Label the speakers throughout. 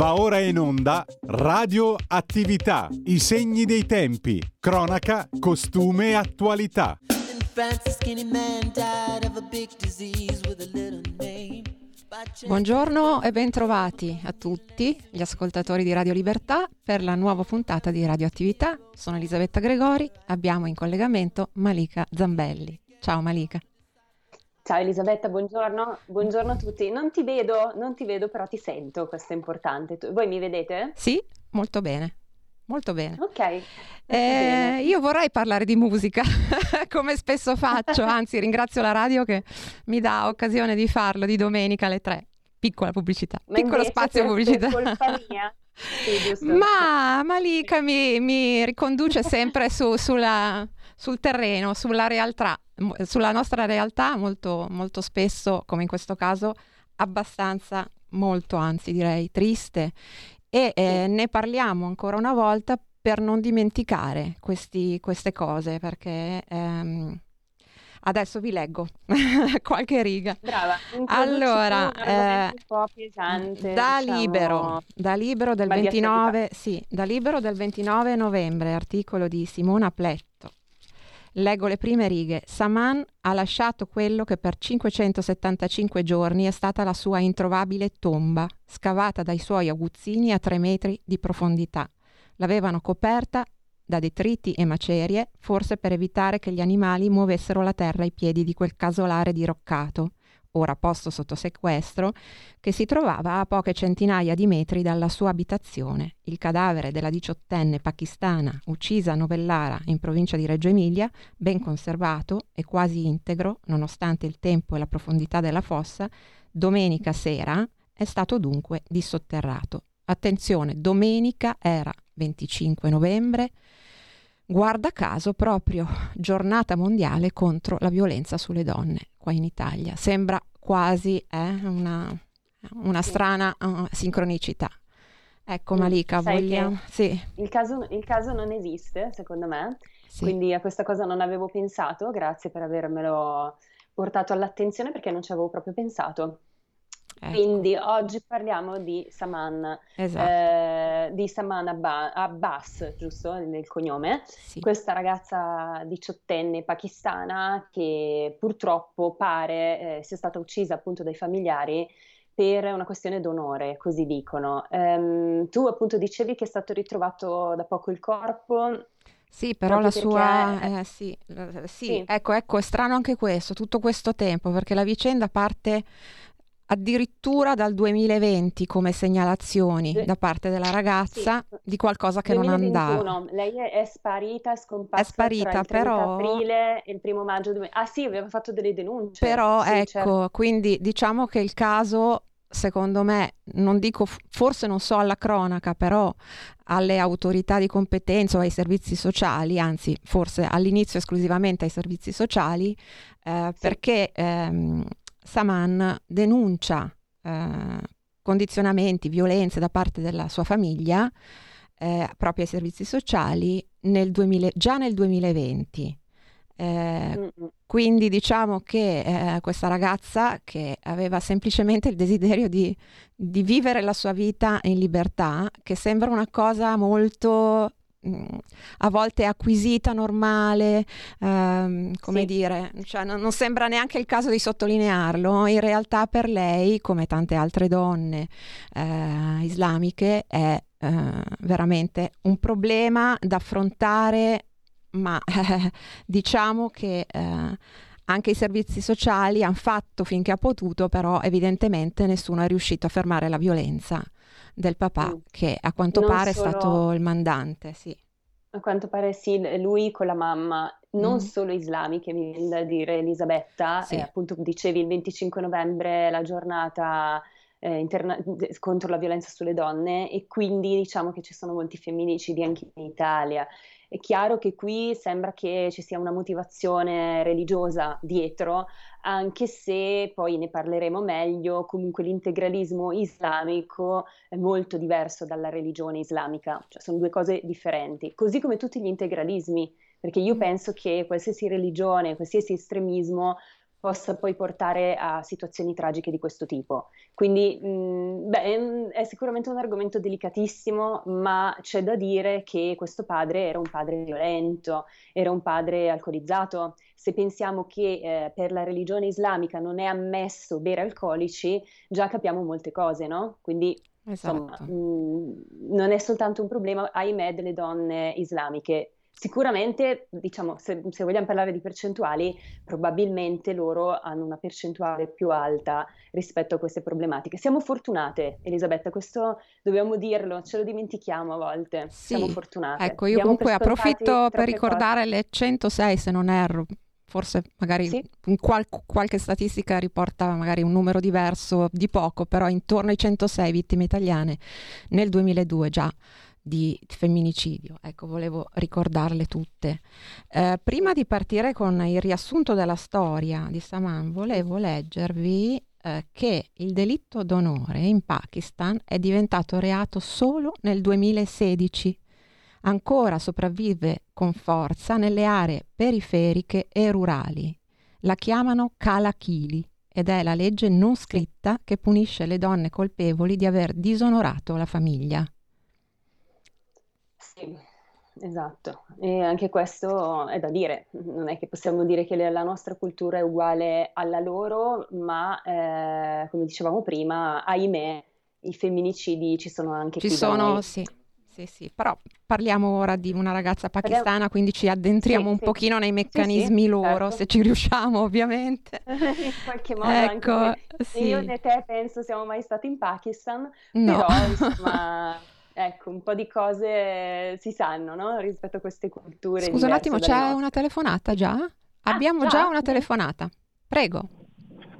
Speaker 1: Va ora in onda Radio Attività, i segni dei tempi, cronaca, costume e attualità.
Speaker 2: Buongiorno e bentrovati a tutti gli ascoltatori di Radio Libertà per la nuova puntata di Radio Attività. Sono Elisabetta Gregori, abbiamo in collegamento Malika Zambelli. Ciao Malika.
Speaker 3: Ciao Elisabetta, buongiorno. buongiorno a tutti. Non ti vedo, non ti vedo, però ti sento, questo è importante. Tu, voi mi vedete?
Speaker 2: Sì, molto bene. Molto bene.
Speaker 3: Ok.
Speaker 2: Eh, bene. Io vorrei parlare di musica, come spesso faccio, anzi ringrazio la radio che mi dà occasione di farlo di domenica alle tre. Piccola pubblicità,
Speaker 3: Ma
Speaker 2: piccolo spazio pubblicità.
Speaker 3: Per colpa mia. Sì,
Speaker 2: Ma Malika mi, mi riconduce sempre su, sulla, sul terreno, sulla realtà, sulla nostra realtà molto, molto spesso, come in questo caso, abbastanza, molto anzi direi, triste. E eh, ne parliamo ancora una volta per non dimenticare questi, queste cose, perché ehm, adesso vi leggo qualche riga.
Speaker 3: Brava.
Speaker 2: Allora,
Speaker 3: eh, un po' pesante,
Speaker 2: da,
Speaker 3: diciamo...
Speaker 2: libero, da libero del 29, sì, da libero del 29 novembre, articolo di Simona Pletto. Leggo le prime righe. Saman ha lasciato quello che per 575 giorni è stata la sua introvabile tomba, scavata dai suoi aguzzini a tre metri di profondità. L'avevano coperta da detriti e macerie, forse per evitare che gli animali muovessero la terra ai piedi di quel casolare diroccato, ora posto sotto sequestro, che si trovava a poche centinaia di metri dalla sua abitazione. Il cadavere della diciottenne pakistana uccisa a Novellara in provincia di Reggio Emilia, ben conservato e quasi integro, nonostante il tempo e la profondità della fossa, domenica sera è stato dunque dissotterrato. Attenzione, domenica era 25 novembre, guarda caso proprio giornata mondiale contro la violenza sulle donne qua in Italia. Sembra quasi eh, una, una, strana uh, sincronicità. Ecco Malika,
Speaker 3: Sai
Speaker 2: vogliamo... Sì.
Speaker 3: Il caso, il caso, non esiste, secondo me, sì. quindi a questa cosa non avevo pensato, grazie per avermelo portato all'attenzione perché non ci avevo proprio pensato. Ecco. Quindi oggi parliamo di Saman,
Speaker 2: esatto.
Speaker 3: eh, di Saman Abba- Abbas, giusto nel cognome?
Speaker 2: Sì.
Speaker 3: Questa ragazza diciottenne pakistana che purtroppo pare eh, sia stata uccisa appunto dai familiari per una questione d'onore, così dicono. Um, tu appunto dicevi che è stato ritrovato da poco il corpo.
Speaker 2: Sì, però la sua... Eh, sì, sì, sì, ecco, ecco, è strano anche questo, tutto questo tempo, perché la vicenda parte addirittura dal 2020 come segnalazioni da parte della ragazza sì. di qualcosa che
Speaker 3: 2021.
Speaker 2: non andava.
Speaker 3: Lei è sparita, è scomparsa
Speaker 2: è sparita, però...
Speaker 3: aprile e il primo maggio. 2000... Ah sì, aveva fatto delle denunce.
Speaker 2: Però
Speaker 3: sì,
Speaker 2: ecco,
Speaker 3: certo.
Speaker 2: quindi diciamo che il caso secondo me, non dico forse non so alla cronaca, però alle autorità di competenza o ai servizi sociali, anzi forse all'inizio esclusivamente ai servizi sociali, eh, sì. perché ehm, Saman denuncia eh, condizionamenti, violenze da parte della sua famiglia eh, proprio ai servizi sociali nel 2000, già nel 2020. Eh, quindi diciamo che eh, questa ragazza che aveva semplicemente il desiderio di, di, vivere la sua vita in libertà, che sembra una cosa molto a volte acquisita, normale, ehm, come sì. dire, cioè non, non, sembra neanche il caso di sottolinearlo, in realtà per lei, come tante altre donne eh, islamiche, è eh, veramente un problema da affrontare, ma eh, diciamo che eh, anche i servizi sociali hanno fatto finché ha potuto, però evidentemente nessuno è riuscito a fermare la violenza del papà, mm. che a quanto
Speaker 3: non
Speaker 2: pare
Speaker 3: solo...
Speaker 2: è stato il mandante, sì.
Speaker 3: A quanto pare sì, lui con la mamma, non mm. solo islamiche, mi viene da dire Elisabetta,
Speaker 2: sì.
Speaker 3: eh, appunto dicevi il 25 novembre la giornata eh, interna- contro la violenza sulle donne e quindi diciamo che ci sono molti femminicidi anche in Italia. È chiaro che qui sembra che ci sia una motivazione religiosa dietro, anche se poi ne parleremo meglio, comunque l'integralismo islamico è molto diverso dalla religione islamica, cioè sono due cose differenti, così come tutti gli integralismi, perché io penso che qualsiasi religione, qualsiasi estremismo possa poi portare a situazioni tragiche di questo tipo. Quindi mh, beh, è sicuramente un argomento delicatissimo, ma c'è da dire che questo padre era un padre violento, era un padre alcolizzato. Se pensiamo che eh, per la religione islamica non è ammesso bere alcolici, già capiamo molte cose, no? Quindi esatto. insomma, mh, non è soltanto un problema, ahimè, delle donne islamiche Sicuramente, diciamo, se, se, vogliamo parlare di percentuali, probabilmente loro hanno una percentuale più alta rispetto a queste problematiche. Siamo fortunate, Elisabetta, questo dobbiamo dirlo, ce lo dimentichiamo a volte.
Speaker 2: Sì.
Speaker 3: Siamo fortunate.
Speaker 2: Ecco, io Abbiamo comunque approfitto per ricordare cose. le 106, se non erro, forse magari sì. qual- qualche statistica riporta magari un numero diverso di poco, però intorno ai 106 vittime italiane nel 2002 già di femminicidio. Ecco, volevo ricordarle tutte. Eh, prima di partire con il riassunto della storia di Saman, volevo leggervi eh, che il delitto d'onore in Pakistan è diventato reato solo nel 2016. Ancora sopravvive con forza nelle aree periferiche e rurali. La chiamano Kalakili ed è la legge non scritta che punisce le donne colpevoli di aver disonorato la famiglia.
Speaker 3: Sì, esatto. E anche questo è da dire. Non è che possiamo dire che la nostra cultura è uguale alla loro, ma eh, come dicevamo prima, ahimè, i femminicidi ci sono anche
Speaker 2: ci sono, sì. Sì, sì, però parliamo ora di una ragazza pakistana, quindi ci addentriamo sì, un sì. pochino nei meccanismi loro, certo. se ci riusciamo ovviamente.
Speaker 3: in qualche modo ecco, anche io e te penso siamo mai stati in Pakistan, no. però insomma ecco, un po' di cose si sanno, no? Rispetto a queste culture.
Speaker 2: Scusa un attimo, c'è nostre. una telefonata già? Ah, Abbiamo già una telefonata. Prego.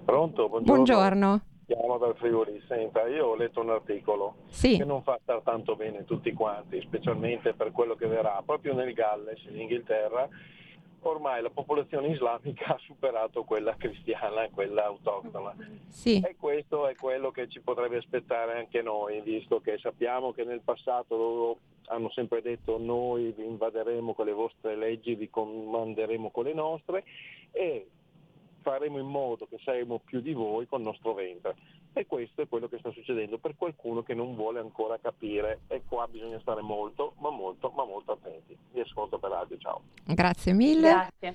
Speaker 4: Pronto? Buongiorno.
Speaker 2: Buongiorno.
Speaker 4: Chiamo dal Friuli. Senta, io ho letto un articolo
Speaker 2: sì.
Speaker 4: che non fa star tanto bene tutti quanti, specialmente per quello che verrà. Proprio nel Galles, in Inghilterra, ormai la popolazione islamica ha superato quella cristiana e quella autoctona.
Speaker 2: Sì.
Speaker 4: E questo è quello che ci potrebbe aspettare anche noi, visto che sappiamo che nel passato loro hanno sempre detto noi vi invaderemo con le vostre leggi, vi comanderemo con le nostre e faremo in modo che saremo più di voi col nostro ventre. E questo è quello che sta succedendo per qualcuno che non vuole ancora capire e qua bisogna stare molto, ma molto, ma molto attenti. Vi ascolto per radio, ciao.
Speaker 2: Grazie mille.
Speaker 3: Grazie.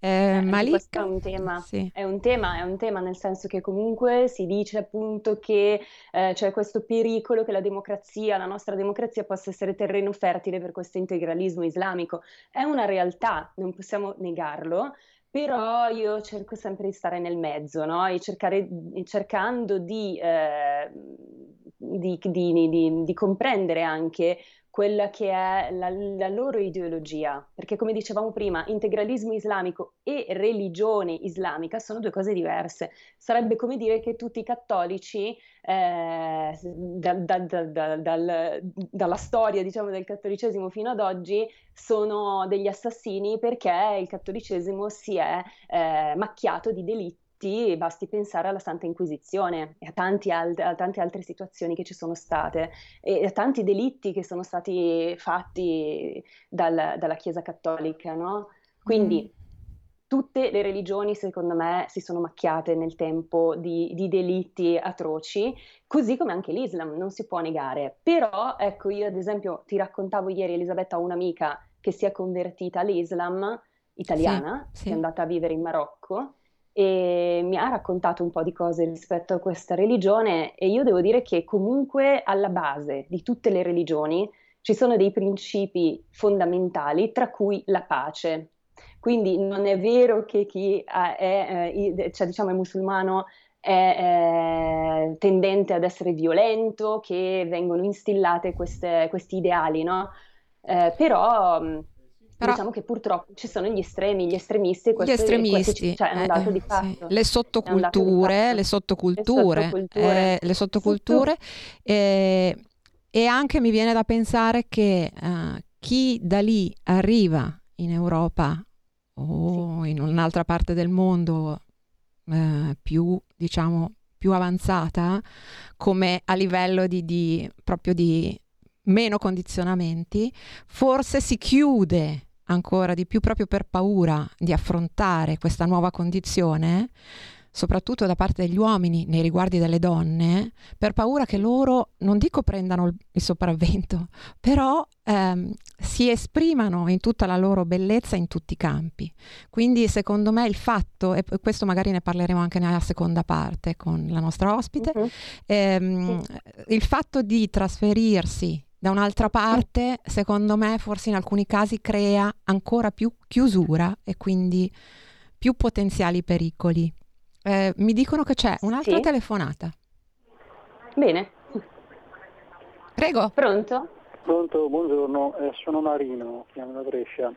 Speaker 2: Eh, eh, Malik?
Speaker 3: È un, tema, sì. è un, tema, è un tema, nel senso che comunque si dice appunto che eh, c'è questo pericolo che la democrazia, la nostra democrazia possa essere terreno fertile per questo integralismo islamico. È una realtà, non possiamo negarlo, però io cerco sempre di stare nel mezzo, no? E cercare, cercando di, eh, di, di, di, comprendere anche quella che è la, la, loro ideologia, perché come dicevamo prima, integralismo islamico e religione islamica sono due cose diverse. Sarebbe come dire che tutti i cattolici, eh, da, da, da, dal, dalla storia diciamo, del cattolicesimo fino ad oggi, sono degli assassini perché il cattolicesimo si è eh, macchiato di delitti basti pensare alla Santa Inquisizione e a, alt- a, tante altre situazioni che ci sono state e a tanti delitti che sono stati fatti dal, dalla Chiesa Cattolica, no? Quindi mm. Tutte le religioni, secondo me, si sono macchiate nel tempo di, di delitti atroci, così come anche l'Islam, non si può negare. Però, ecco, io ad esempio ti raccontavo ieri, Elisabetta, un'amica che si è convertita all'Islam italiana, sì, sì. è andata a vivere in Marocco e mi ha raccontato un po' di cose rispetto a questa religione e io devo dire che comunque alla base di tutte le religioni ci sono dei principi fondamentali, tra cui la pace. Quindi non è vero che chi è, è, cioè, diciamo, è musulmano è, è, tendente ad essere violento, che vengono instillate queste, questi ideali, no? Eh, però però, diciamo che purtroppo ci sono gli estremi, gli estremisti,
Speaker 2: questi, gli estremisti cioè, è un dato di fatto. Sì. Le sottoculture, le sottoculture, le sottoculture, eh, le sottoculture eh, e anche mi viene da pensare che uh, chi da lì arriva in Europa o sì. in un'altra parte del mondo uh, più, diciamo, più avanzata, come a livello di, di proprio di meno condizionamenti, forse si chiude ancora di più proprio per paura di affrontare questa nuova condizione, soprattutto da parte degli uomini nei riguardi delle donne, per paura che loro, non dico prendano il, il sopravvento, però ehm, si esprimano in tutta la loro bellezza in tutti i campi. Quindi secondo me il fatto, e questo magari ne parleremo anche nella seconda parte con la nostra ospite, uh-huh. ehm, sì. il fatto di trasferirsi da un'altra parte, secondo me, forse in alcuni casi crea ancora più chiusura e quindi più potenziali pericoli. Eh, mi dicono che c'è un'altra sì. telefonata.
Speaker 3: Bene.
Speaker 2: Prego.
Speaker 3: Pronto?
Speaker 5: Pronto, buongiorno, eh, sono Marino, chiamo da Brescia.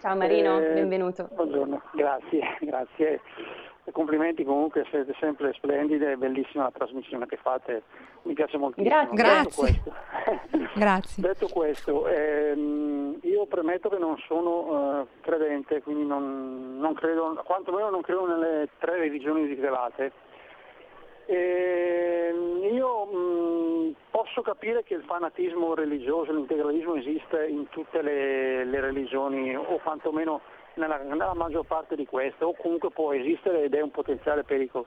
Speaker 3: Ciao Marino, eh, benvenuto.
Speaker 5: Buongiorno, grazie, grazie. Complimenti comunque, siete sempre splendide, bellissima la trasmissione che fate, mi piace moltissimo.
Speaker 2: Grazie. Detto questo, Grazie.
Speaker 5: detto questo ehm, io premetto che non sono uh, credente, quindi non, non, credo, quantomeno non credo nelle tre religioni rivelate. E io mh, posso capire che il fanatismo religioso, l'integralismo esiste in tutte le, le religioni o quantomeno nella, nella maggior parte di queste, o comunque può esistere ed è un potenziale pericolo.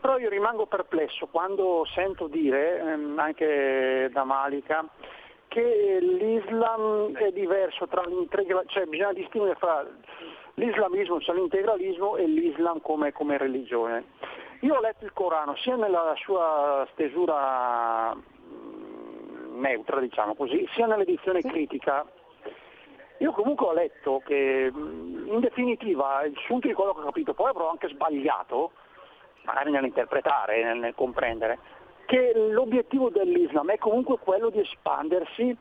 Speaker 5: Però io rimango perplesso quando sento dire, ehm, anche da Malika, che l'Islam è diverso tra l'integralismo, cioè bisogna distinguere fra l'islamismo, cioè l'integralismo e l'Islam come, come, religione. Io ho letto il Corano sia nella sua stesura mm, neutra, diciamo così, sia nell'edizione sì. critica io comunque ho letto che in definitiva il sunto di quello che ho capito, poi avrò anche sbagliato, magari nell'interpretare, nel, nel comprendere, che l'obiettivo dell'Islam è comunque quello di espandersi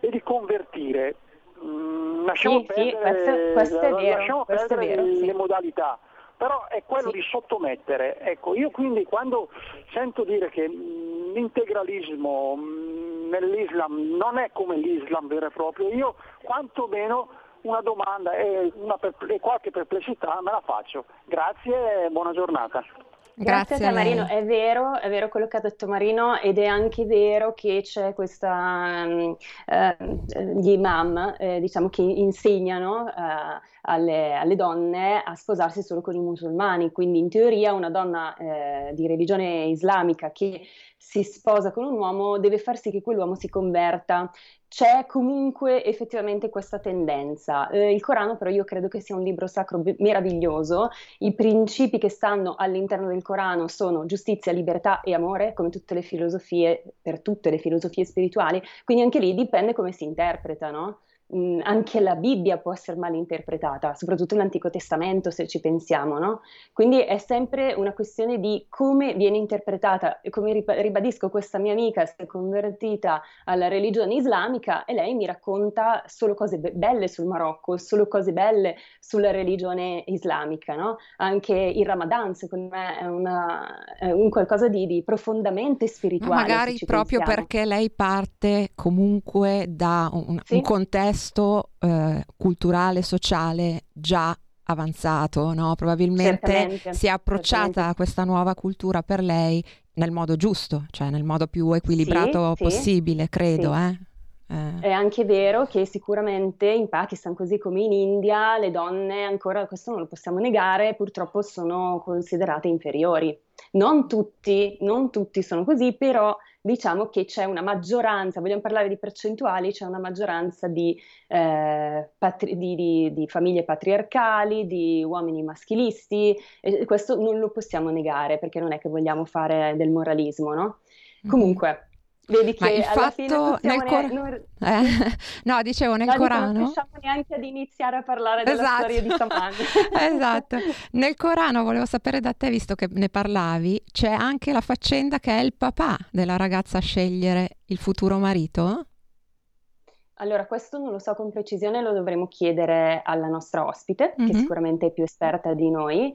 Speaker 5: e di convertire. Mm, lasciamo
Speaker 3: sì,
Speaker 5: perdere,
Speaker 3: sì, questo, questo è vero,
Speaker 5: lasciamo perdere
Speaker 3: vero,
Speaker 5: le,
Speaker 3: sì.
Speaker 5: le modalità, però è quello di sottomettere. Ecco, io quindi quando sento dire che l'integralismo nell'Islam non è come l'Islam vero e proprio, io quantomeno una domanda e, una e qualche perplessità me la faccio. Grazie e buona giornata.
Speaker 3: Grazie, Grazie a te Marino, è vero, è vero quello che ha detto Marino ed è anche vero che c'è questa, um, uh, gli imam eh, diciamo che insegnano uh, alle, alle, donne a sposarsi solo con i musulmani, quindi in teoria una donna eh, di religione islamica che si sposa con un uomo deve far sì che quell'uomo si converta. C'è comunque effettivamente questa tendenza. Eh, il Corano però io credo che sia un libro sacro meraviglioso. I principi che stanno all'interno del Corano sono giustizia, libertà e amore, come tutte le filosofie, per tutte le filosofie spirituali. Quindi anche lì dipende come si interpreta, no? Mh, anche la Bibbia può essere mal interpretata, soprattutto l'Antico Testamento se ci pensiamo, no? Quindi è sempre una questione di come viene interpretata e come ribadisco questa mia amica si è convertita alla religione islamica e lei mi racconta solo cose be- belle sul Marocco, solo cose belle sulla religione islamica, no? Anche il Ramadan secondo me è, una, è un qualcosa di, di profondamente spirituale.
Speaker 2: Ma magari proprio
Speaker 3: pensiamo.
Speaker 2: perché lei parte comunque da un, sì? un contesto contesto eh, culturale, sociale già avanzato, no? probabilmente certamente, si è approcciata certamente. a questa nuova cultura per lei nel modo giusto, cioè nel modo più equilibrato sì, possibile, sì, credo. Sì. Eh?
Speaker 3: Eh. È anche vero che sicuramente in Pakistan, così come in India, le donne ancora, questo non lo possiamo negare, purtroppo sono considerate inferiori. Non tutti, non tutti sono così, però diciamo che c'è una maggioranza, vogliamo parlare di percentuali, c'è una maggioranza di, eh, patri- di, di, di famiglie patriarcali, di uomini maschilisti, e questo non lo possiamo negare perché non è che vogliamo fare del moralismo, no? Mm-hmm. Comunque, Vedi che
Speaker 2: il
Speaker 3: alla fatto
Speaker 2: nel
Speaker 3: Cor-
Speaker 2: ne- non... eh, no, dicevo nel no, Corano. Non
Speaker 3: riusciamo neanche ad iniziare a parlare della esatto. storia di Saman.
Speaker 2: esatto. Nel Corano volevo sapere da te, visto che ne parlavi, c'è anche la faccenda che è il papà della ragazza a scegliere il futuro marito?
Speaker 3: Allora, questo non lo so con precisione, lo dovremo chiedere alla nostra ospite, mm-hmm. che sicuramente è più esperta di noi.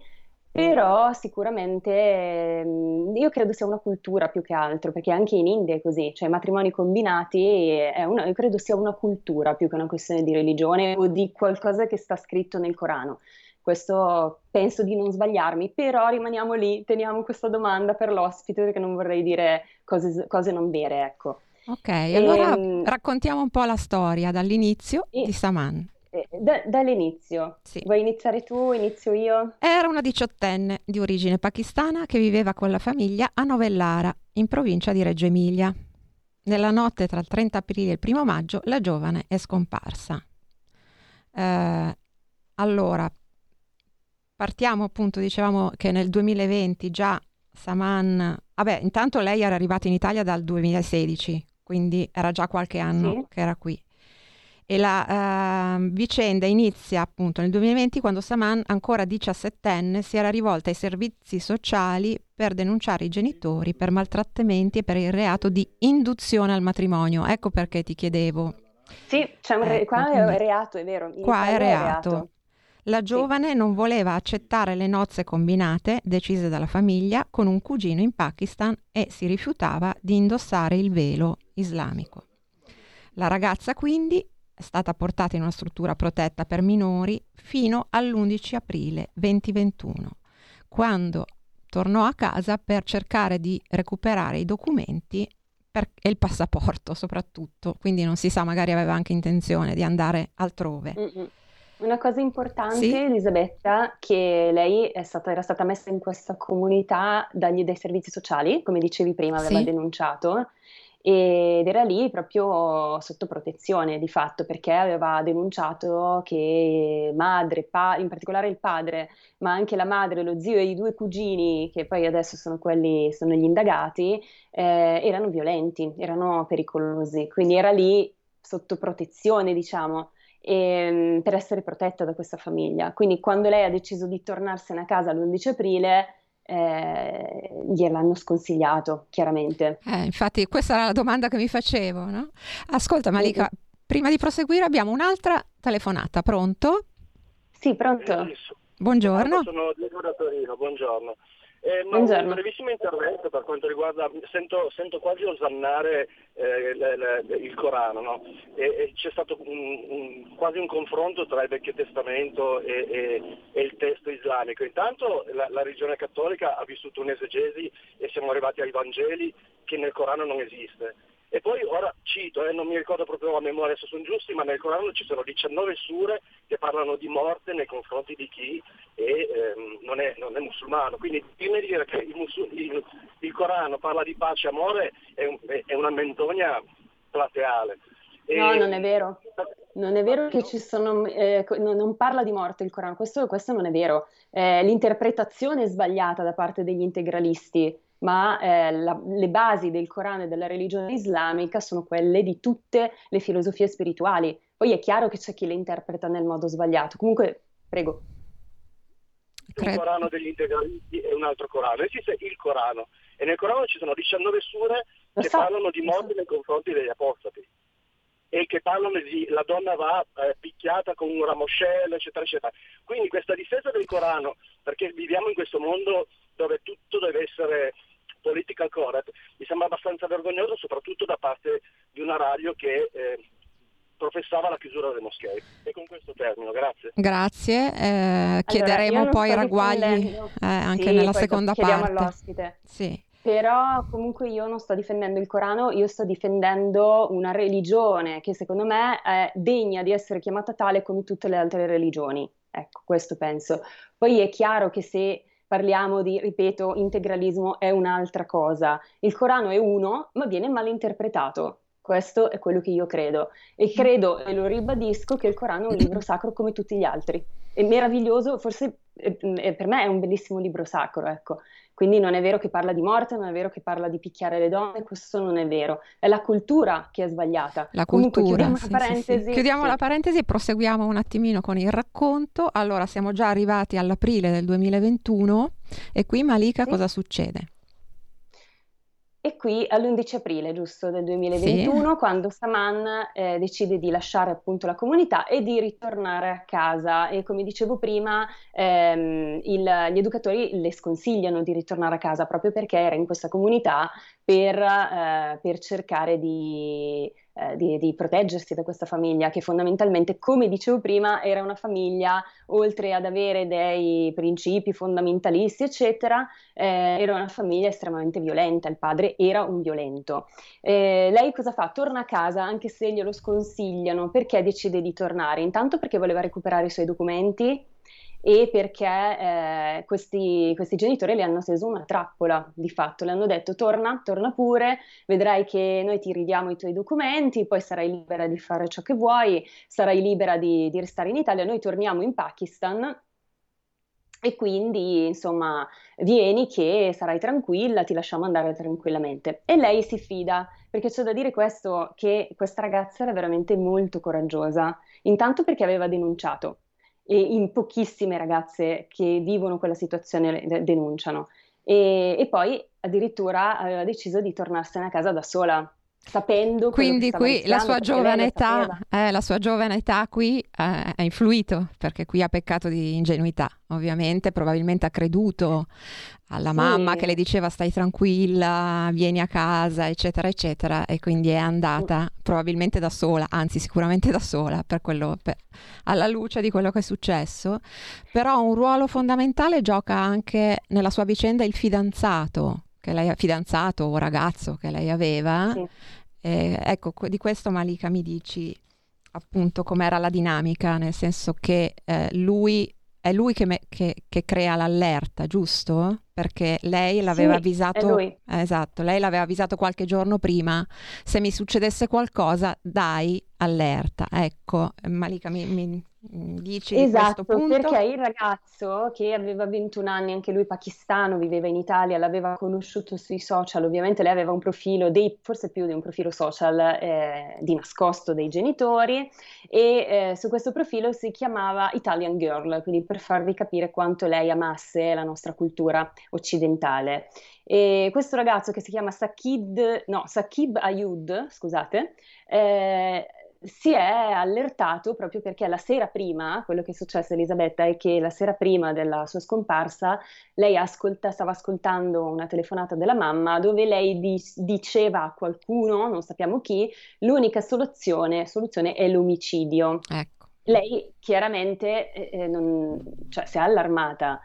Speaker 3: Però sicuramente mm, io credo sia una cultura più che altro, perché anche in India è così, cioè matrimoni combinati è una, io credo sia una cultura più che una questione di religione o di qualcosa che sta scritto nel Corano. Questo penso di non sbagliarmi, però rimaniamo lì, teniamo questa domanda per l'ospite perché non vorrei dire cose, cose non vere, ecco.
Speaker 2: Ok, e, allora raccontiamo un po' la storia dall'inizio e, di Saman.
Speaker 3: Eh, da, dall'inizio. Sì. Vuoi iniziare tu? Inizio io?
Speaker 2: Era una diciottenne di origine pakistana che viveva con la famiglia a Novellara, in provincia di Reggio Emilia. Nella notte tra il 30 aprile e il primo maggio la giovane è scomparsa. Eh, allora, partiamo appunto, dicevamo che nel 2020 già Saman, vabbè, intanto lei era arrivata in Italia dal 2016, quindi era già qualche anno sì. che era qui. E la uh, vicenda inizia appunto nel 2020 quando Saman, ancora diciassettenne, si era rivolta ai servizi sociali per denunciare i genitori per maltrattamenti e per il reato di induzione al matrimonio. Ecco perché ti chiedevo.
Speaker 3: Sì, re- ecco, qua è reato, è vero.
Speaker 2: In qua è reato. È reato. La giovane sì. non voleva accettare le nozze combinate decise dalla famiglia con un cugino in Pakistan e si rifiutava di indossare il velo islamico. La ragazza quindi è stata portata in una struttura protetta per minori fino all'11 aprile 2021, quando tornò a casa per cercare di recuperare i documenti per, e il passaporto soprattutto, quindi non si sa, magari aveva anche intenzione di andare altrove. Mm-hmm.
Speaker 3: Una cosa importante, sì? Elisabetta, che lei stata, era stata messa in questa comunità dagli, dai servizi sociali, come dicevi prima, aveva sì. denunciato, ed era lì proprio sotto protezione di fatto perché aveva denunciato che madre, pa- in particolare il padre, ma anche la madre, lo zio e i due cugini, che poi adesso sono quelli, sono gli indagati, eh, erano violenti, erano pericolosi, quindi era lì sotto protezione, diciamo e, ehm, per essere protetta da questa famiglia. Quindi quando lei ha deciso di tornarsene a casa l'11 aprile, eh, gliel'hanno sconsigliato, chiaramente.
Speaker 2: Eh, infatti questa era la domanda che mi facevo. No? Ascolta Malika, sì. prima di proseguire abbiamo un'altra telefonata, pronto?
Speaker 3: Sì, pronto.
Speaker 2: Buongiorno.
Speaker 4: Sono Diego da Torino, buongiorno. Eh, ma un brevissimo intervento per quanto riguarda, sento, sento quasi osannare eh, le, le, il Corano, no? e, e c'è stato un, un, quasi un confronto tra il Vecchio Testamento e, e, e il testo islamico. Intanto la, la, religione cattolica ha vissuto un'esegesi e siamo arrivati ai Vangeli che nel Corano non esiste. E poi ora cito, eh, non mi ricordo proprio a memoria se sono giusti, ma nel Corano ci sono 19 sure che parlano di morte nei confronti di chi è, ehm, non, è, non, è, musulmano. Quindi prima di dire che il, musul- il, il, Corano parla di pace e amore è, un, è una menzogna plateale.
Speaker 3: E... No, non è vero. Non è vero che ci sono, eh, non parla di morte il Corano, questo, questo non è vero. Eh, l'interpretazione è sbagliata da parte degli integralisti ma eh, la, le basi del Corano e della religione islamica sono quelle di tutte le filosofie spirituali. Poi è chiaro che c'è chi le interpreta nel modo sbagliato. Comunque, prego.
Speaker 4: Il Corano degli integralisti è un altro Corano, esiste il Corano e nel Corano ci sono 19 sure che so. parlano di morte nei confronti degli apostati e che parlano di la donna va eh, picchiata con un ramoscello, eccetera, eccetera. Quindi questa difesa del Corano, perché viviamo in questo mondo dove tutto deve essere political correct, mi sembra abbastanza vergognoso, soprattutto da parte di una radio che eh, professava la chiusura delle moschee. E con questo termino, grazie.
Speaker 2: Grazie, eh, chiederemo allora, poi ragguagli eh, anche
Speaker 3: sì,
Speaker 2: nella seconda parte.
Speaker 3: all'ospite. Sì. Però comunque io non sto difendendo il Corano, io sto difendendo una religione che secondo me è degna di essere chiamata tale come tutte le altre religioni. Ecco, questo penso. Poi è chiaro che se parliamo di, ripeto, integralismo è un'altra cosa. Il Corano è uno, ma viene mal interpretato. Questo è quello che io credo. E credo, e lo ribadisco, che il Corano è un libro sacro come tutti gli altri. È meraviglioso, forse è, è, per me è un bellissimo libro sacro, ecco. Quindi non è vero che parla di morte, non è vero che parla di picchiare le donne, questo non è vero. È la cultura che è sbagliata.
Speaker 2: La Comunque, cultura. Chiudiamo, sì, la, parentesi. Sì, sì. chiudiamo la parentesi e proseguiamo un attimino con il racconto. Allora, siamo già arrivati all'aprile del 2021 e qui Malika cosa succede?
Speaker 3: E qui all'11 aprile, giusto, del 2021, sì. quando Saman eh, decide di lasciare appunto la comunità e di ritornare a casa. E come dicevo prima, ehm, il, gli educatori le sconsigliano di ritornare a casa proprio perché era in questa comunità per, eh, per cercare di, eh, di, di, proteggersi da questa famiglia, che fondamentalmente, come dicevo prima, era una famiglia, oltre ad avere dei principi fondamentalisti, eccetera, eh, era una famiglia estremamente violenta. Il padre era un violento. Eh, lei cosa fa? Torna a casa, anche se glielo sconsigliano, perché decide di tornare? Intanto perché voleva recuperare i suoi documenti e perché eh, questi, questi, genitori le hanno teso una trappola di fatto, le hanno detto torna, torna pure, vedrai che noi ti ridiamo i tuoi documenti, poi sarai libera di fare ciò che vuoi, sarai libera di, di restare in Italia, noi torniamo in Pakistan. E quindi insomma vieni che sarai tranquilla, ti lasciamo andare tranquillamente. E lei si fida, perché c'è da dire questo, che questa ragazza era veramente molto coraggiosa, intanto perché aveva denunciato e in pochissime ragazze che vivono quella situazione denunciano. E, e poi addirittura aveva deciso di tornarsene a casa da sola sapendo
Speaker 2: quindi qui la sua giovane età eh, la sua giovane età qui eh, ha influito perché qui ha peccato di ingenuità ovviamente probabilmente ha creduto alla sì. mamma che le diceva stai tranquilla vieni a casa eccetera eccetera e quindi è andata sì. probabilmente da sola anzi sicuramente da sola per quello per, alla luce di quello che è successo però un ruolo fondamentale gioca anche nella sua vicenda il fidanzato che lei ha fidanzato o ragazzo che lei aveva. Sì. Eh, ecco, di questo Malika mi dici appunto com'era la dinamica, nel senso che eh, lui è lui che, me, che, che, crea l'allerta, giusto? Perché lei l'aveva sì, avvisato. Eh, esatto, lei l'aveva avvisato qualche giorno prima. Se mi succedesse qualcosa, dai allerta. Ecco, Malika mi, mi, dici
Speaker 3: esatto,
Speaker 2: perché
Speaker 3: il ragazzo che aveva 21 anni, anche lui pakistano, viveva in Italia, l'aveva conosciuto sui social, ovviamente lei aveva un profilo, dei, forse più di un profilo social eh, di nascosto dei genitori e eh, su questo profilo si chiamava Italian Girl, quindi per farvi capire quanto lei amasse la nostra cultura occidentale. E questo ragazzo che si chiama Sakib, no, Sakib Ayud, scusate, eh, si è allertato proprio perché la sera prima, quello che è successo a Elisabetta è che la sera prima della sua scomparsa lei ascolta, stava ascoltando una telefonata della mamma dove lei di, diceva a qualcuno, non sappiamo chi, l'unica soluzione, soluzione è l'omicidio.
Speaker 2: Ecco.
Speaker 3: Lei chiaramente eh, eh non, cioè, si è allarmata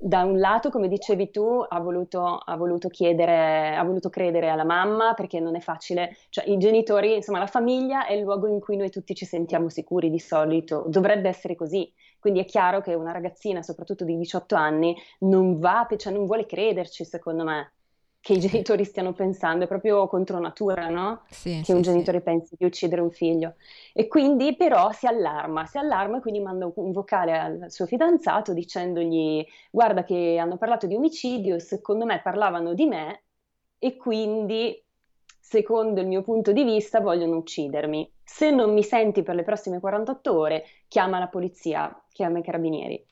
Speaker 3: da un lato, come dicevi tu, ha voluto, ha voluto, chiedere, ha voluto credere alla mamma perché non è facile, cioè i genitori, insomma la famiglia è il luogo in cui noi tutti ci sentiamo sicuri di solito, dovrebbe essere così, quindi è chiaro che una ragazzina, soprattutto di 18 anni, non va, cioè non vuole crederci secondo me che i genitori stiano pensando, è proprio contro natura, no?
Speaker 2: Sì,
Speaker 3: che
Speaker 2: sì,
Speaker 3: un genitore sì. pensi di uccidere un figlio. E quindi però si allarma, si allarma e quindi manda un vocale al suo fidanzato dicendogli guarda che hanno parlato di omicidio, secondo me parlavano di me e quindi secondo il mio punto di vista vogliono uccidermi. Se non mi senti per le prossime 48 ore, chiama la polizia, chiama i carabinieri.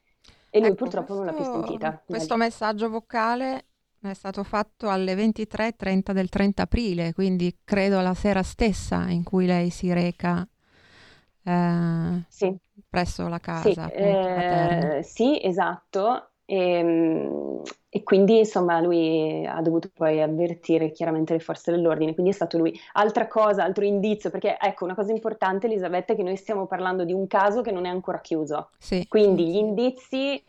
Speaker 3: E lui ecco, purtroppo questo, non l'ha più sentita.
Speaker 2: Questo messaggio vocale è stato fatto alle 23.30 del 30 aprile, quindi credo la sera stessa in cui lei si reca eh, sì. presso la casa.
Speaker 3: Sì, eh, sì esatto. E, ehm, e, quindi insomma lui ha dovuto poi avvertire chiaramente le forze dell'ordine, quindi è stato lui. Altra cosa, altro indizio, perché ecco una cosa importante Elisabetta è che noi stiamo parlando di un caso che non è ancora chiuso,
Speaker 2: sì,
Speaker 3: quindi gli indizi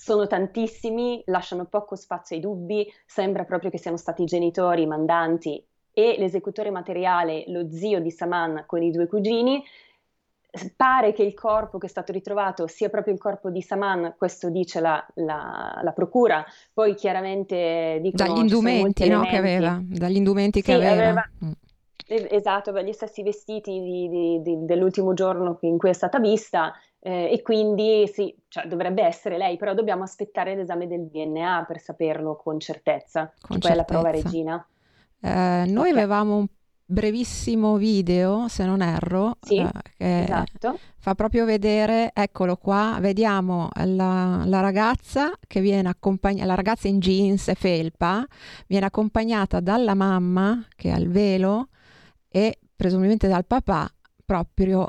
Speaker 3: sono tantissimi, lasciano poco spazio ai dubbi, sembra proprio che siano stati i genitori, i mandanti e l'esecutore materiale, lo zio di Saman con i due cugini. Pare che il corpo che è stato ritrovato sia proprio il corpo di Saman, questo dice la, la, la procura, poi chiaramente dicono
Speaker 2: dagli indumenti no, che aveva, dagli indumenti che
Speaker 3: sì,
Speaker 2: aveva.
Speaker 3: aveva mm. Esatto, aveva gli stessi vestiti di, di, di, dell'ultimo giorno in cui è stata vista eh, e quindi sì, cioè, dovrebbe essere lei, però dobbiamo aspettare l'esame del DNA per saperlo con certezza, con certezza. è la prova regina.
Speaker 2: Eh, noi okay. avevamo un brevissimo video, se non erro,
Speaker 3: sì, eh, che esatto.
Speaker 2: fa proprio vedere, eccolo qua, vediamo la, la ragazza che viene accompagnata, la ragazza in jeans e felpa, viene accompagnata dalla mamma che ha il velo e presumibilmente dal papà proprio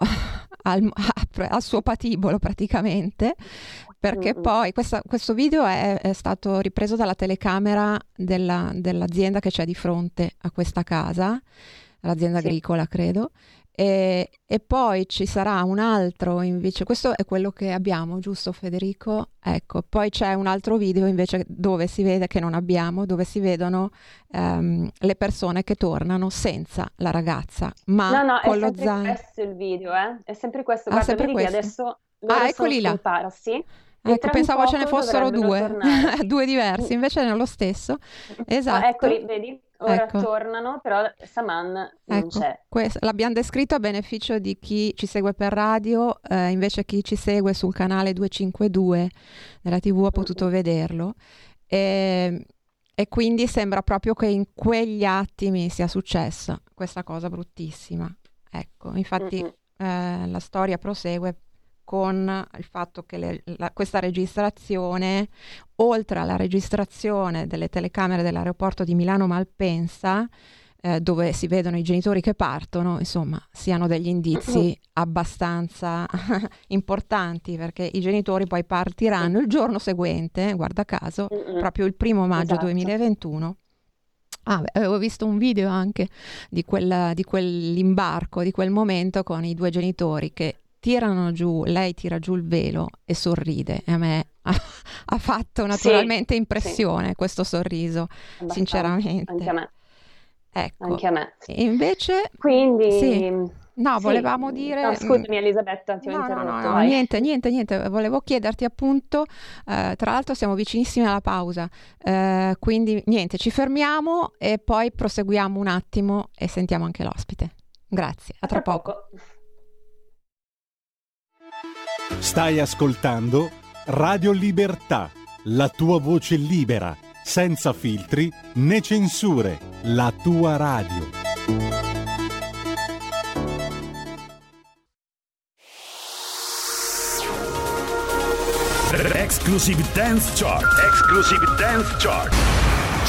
Speaker 2: al, al, suo patibolo praticamente perché mm-hmm. poi questa, questo video è, è, stato ripreso dalla telecamera della, dell'azienda che c'è di fronte a questa casa, l'azienda sì. agricola credo, e, e, poi ci sarà un altro invece, questo è quello che abbiamo, giusto Federico? Ecco, poi c'è un altro video invece dove si vede che non abbiamo, dove si vedono um, le persone che tornano senza la ragazza, ma
Speaker 3: no, no,
Speaker 2: con
Speaker 3: lo
Speaker 2: zaino.
Speaker 3: No, è sempre questo il video, eh? È sempre questo, ah, guarda, sempre questo? adesso
Speaker 2: ah, eccoli là.
Speaker 3: Scomparsi.
Speaker 2: Ecco, pensavo ce ne fossero due, due diversi, invece è lo stesso. Esatto.
Speaker 3: Ah, eccoli, vedi? Ora ecco. tornano, però Saman non
Speaker 2: ecco,
Speaker 3: c'è.
Speaker 2: Questo, l'abbiamo descritto a beneficio di chi ci segue per radio, eh, invece chi ci segue sul canale 252 della TV ha potuto mm-hmm. vederlo. E, ehm, e, quindi sembra proprio che in quegli attimi sia successa questa cosa bruttissima. Ecco, infatti mm-hmm. eh, la storia prosegue con il fatto che le, la, questa registrazione, oltre alla registrazione delle telecamere dell'aeroporto di Milano Malpensa, eh, dove si vedono i genitori che partono, insomma, siano degli indizi abbastanza importanti, perché i genitori poi partiranno il giorno seguente, guarda caso, proprio il primo maggio esatto. 2021. Ah, beh, avevo visto un video anche di, quella, di quell'imbarco, di quel momento con i due genitori che tirano giù, lei tira giù il velo e sorride e a me ha, ha fatto naturalmente sì, impressione sì. questo sorriso, Abbastanza. sinceramente.
Speaker 3: Anche a me.
Speaker 2: Ecco.
Speaker 3: Anche a me.
Speaker 2: E invece...
Speaker 3: Quindi... Sì.
Speaker 2: No, sì. volevamo dire...
Speaker 3: No, scusami Elisabetta, ti ho no, interrotto. No, no,
Speaker 2: no, niente, niente, niente. Volevo chiederti appunto, eh, tra l'altro siamo vicinissimi alla pausa, eh, quindi niente, ci fermiamo e poi proseguiamo un attimo e sentiamo anche l'ospite. Grazie, a, tra poco. poco.
Speaker 1: Stai ascoltando Radio Libertà, la tua voce libera, senza filtri né censure, la tua radio.
Speaker 6: Exclusive Dance Chart. Exclusive Dance Chart.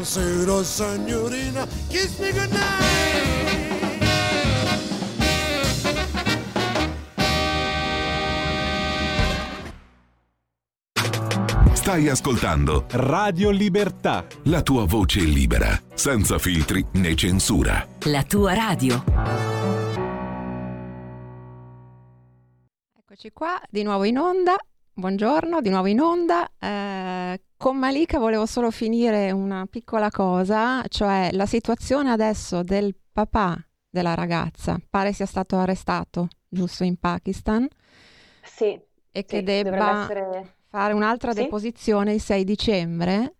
Speaker 1: Buonasera signorina, kiss me goodnight.
Speaker 6: Stai ascoltando
Speaker 1: Radio Libertà.
Speaker 6: La tua voce libera, senza filtri né censura.
Speaker 7: La tua radio.
Speaker 2: Eccoci qua, di nuovo in onda. Buongiorno, di nuovo in onda. Eh, con Malika volevo solo finire una piccola cosa, cioè la situazione adesso del papà della ragazza pare sia stato arrestato, giusto, in Pakistan.
Speaker 3: Sì.
Speaker 2: E che debba essere... fare un'altra sì? deposizione il 6 dicembre,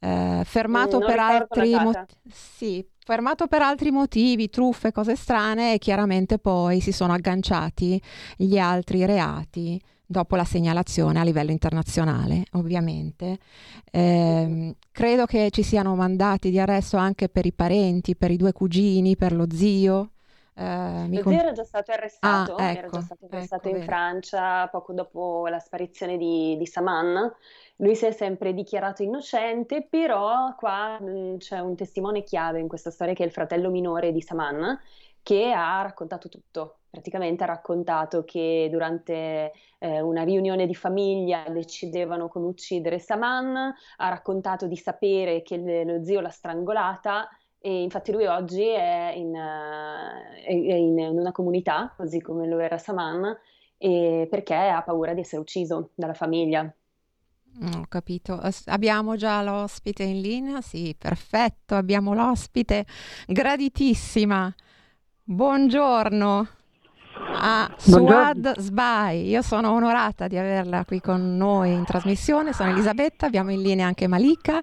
Speaker 2: eh, fermato, per altri mot- sì, fermato per altri motivi, truffe, cose strane e chiaramente poi si sono agganciati gli altri reati dopo la segnalazione a livello internazionale, ovviamente. Eh, credo che ci siano mandati di arresto anche per i parenti, per i due cugini, per lo zio.
Speaker 3: Eh, lo con... zio era già stato arrestato, ah, ecco, era già stato arrestato ecco, in vero. Francia poco dopo la sparizione di, di, Saman. Lui si è sempre dichiarato innocente, però qua mh, c'è un testimone chiave in questa storia che è il fratello minore di Saman, che ha raccontato tutto. Praticamente ha raccontato che durante eh, una riunione di famiglia decidevano come uccidere Saman, ha raccontato di sapere che le, lo zio l'ha strangolata e infatti lui oggi è in, uh, è in, una comunità, così come lo era Saman, perché ha paura di essere ucciso dalla famiglia.
Speaker 2: Mm, ho capito. Abbiamo già l'ospite in linea? Sì, perfetto, abbiamo l'ospite graditissima. Buongiorno a Suad Sbai. Io sono onorata di averla qui con noi in trasmissione. Sono Elisabetta, abbiamo in linea anche Malika.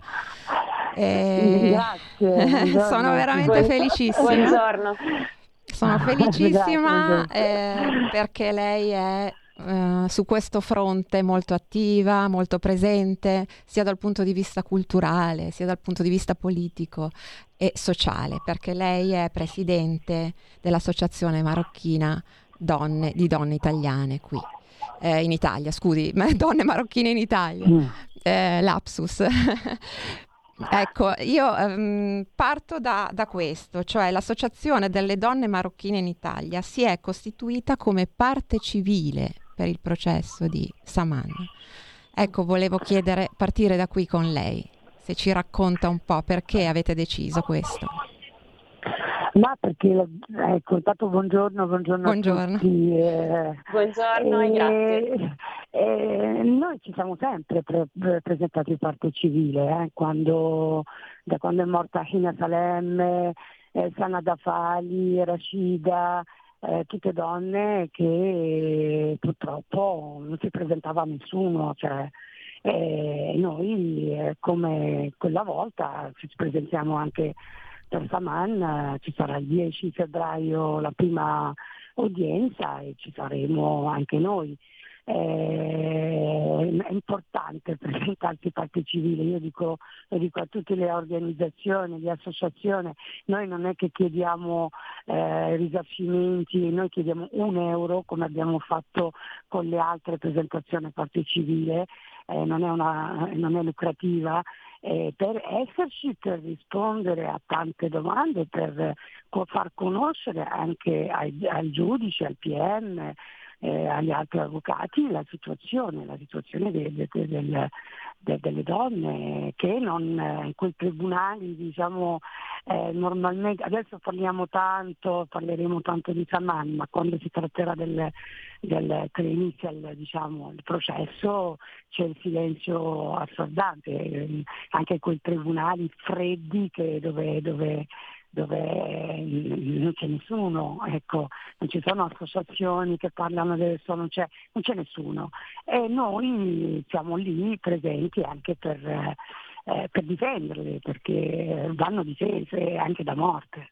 Speaker 3: E... Grazie.
Speaker 2: sono veramente felicissima.
Speaker 3: Buongiorno.
Speaker 2: Sono felicissima eh, perché lei è Uh, su questo fronte molto attiva, molto presente, sia dal punto di vista culturale, sia dal punto di vista politico e sociale, perché lei è presidente dell'Associazione Marocchina donne, di Donne Italiane qui. Eh, in Italia, scusi, donne marocchine in Italia, mm. eh, lapsus. Ecco, io um, parto da, da, questo, cioè l'Associazione delle donne marocchine in Italia si è costituita come parte civile per il processo di Saman. Ecco, volevo chiedere, partire da qui con lei, se ci racconta un po' perché avete deciso questo.
Speaker 8: Ma perché, ecco, intanto buongiorno, buongiorno,
Speaker 2: buongiorno.
Speaker 8: a tutti. Eh,
Speaker 3: buongiorno e, grazie.
Speaker 8: Eh, noi ci siamo sempre pre- presentati parte civile, eh, quando, da quando è morta Hina Salem, eh, Sana Dafali, Rashida, eh, tutte donne che purtroppo non si presentava a nessuno, cioè, eh, noi eh, come quella volta ci presentiamo anche per Saman, ci sarà il 10 febbraio la prima udienza e ci saremo anche noi. Eh, è importante presentarsi parte civile, io dico, lo dico a tutte le organizzazioni, le associazioni, noi non è che chiediamo eh, risarcimenti, noi chiediamo un euro come abbiamo fatto con le altre presentazioni parte civile, eh, non, è una, non, è lucrativa, eh, per esserci, per rispondere a tante domande, per far conoscere anche ai, al giudice, al PM, eh, agli altri avvocati la situazione, la situazione de, de, de, del, delle donne che non, eh, in quei tribunali diciamo eh, normalmente, adesso parliamo tanto, parleremo tanto di Saman, ma quando si tratterà del, del che inizia il, diciamo, il, processo c'è il silenzio assordante, eh, anche quei tribunali freddi che, dove, dove dove non c'è nessuno, ecco, non ci sono associazioni che parlano adesso, non c'è, non c'è nessuno. E noi siamo lì presenti anche per, eh, per difenderle, perché vanno difese anche da morte.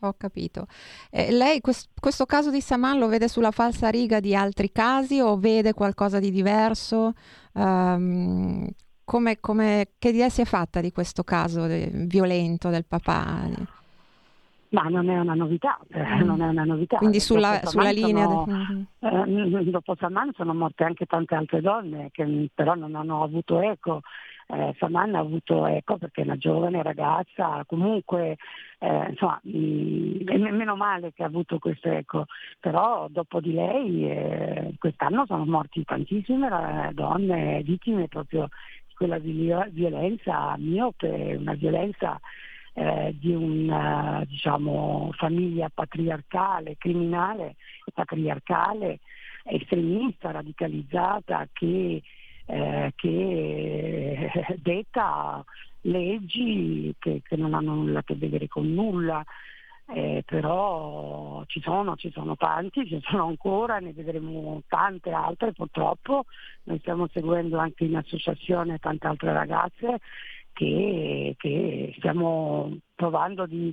Speaker 2: Ho capito. Eh, lei quest- questo caso di Saman lo vede sulla falsa riga di altri casi o vede qualcosa di diverso? Um, come, come, che idea si è fatta di questo caso de- violento del papà?
Speaker 8: Ma non è una novità, eh, mm. non è una novità.
Speaker 2: Quindi sulla, sulla linea... Sono,
Speaker 8: eh, dopo Saman sono morte anche tante altre donne che però non hanno avuto eco. Eh, Saman ha avuto eco perché è una giovane ragazza, comunque eh, insomma, mh, mm, meno male che ha avuto questo eco, però dopo di lei eh, quest'anno sono morti tantissime donne vittime proprio di quella violenza miope, una violenza eh, di una diciamo, famiglia patriarcale, criminale, patriarcale, estremista, radicalizzata, che, eh, che detta leggi che, che, non hanno nulla a che vedere con nulla. Eh, però ci sono, ci sono tanti, ci sono ancora, ne vedremo tante altre purtroppo, noi stiamo seguendo anche in associazione tante altre ragazze che, che stiamo provando di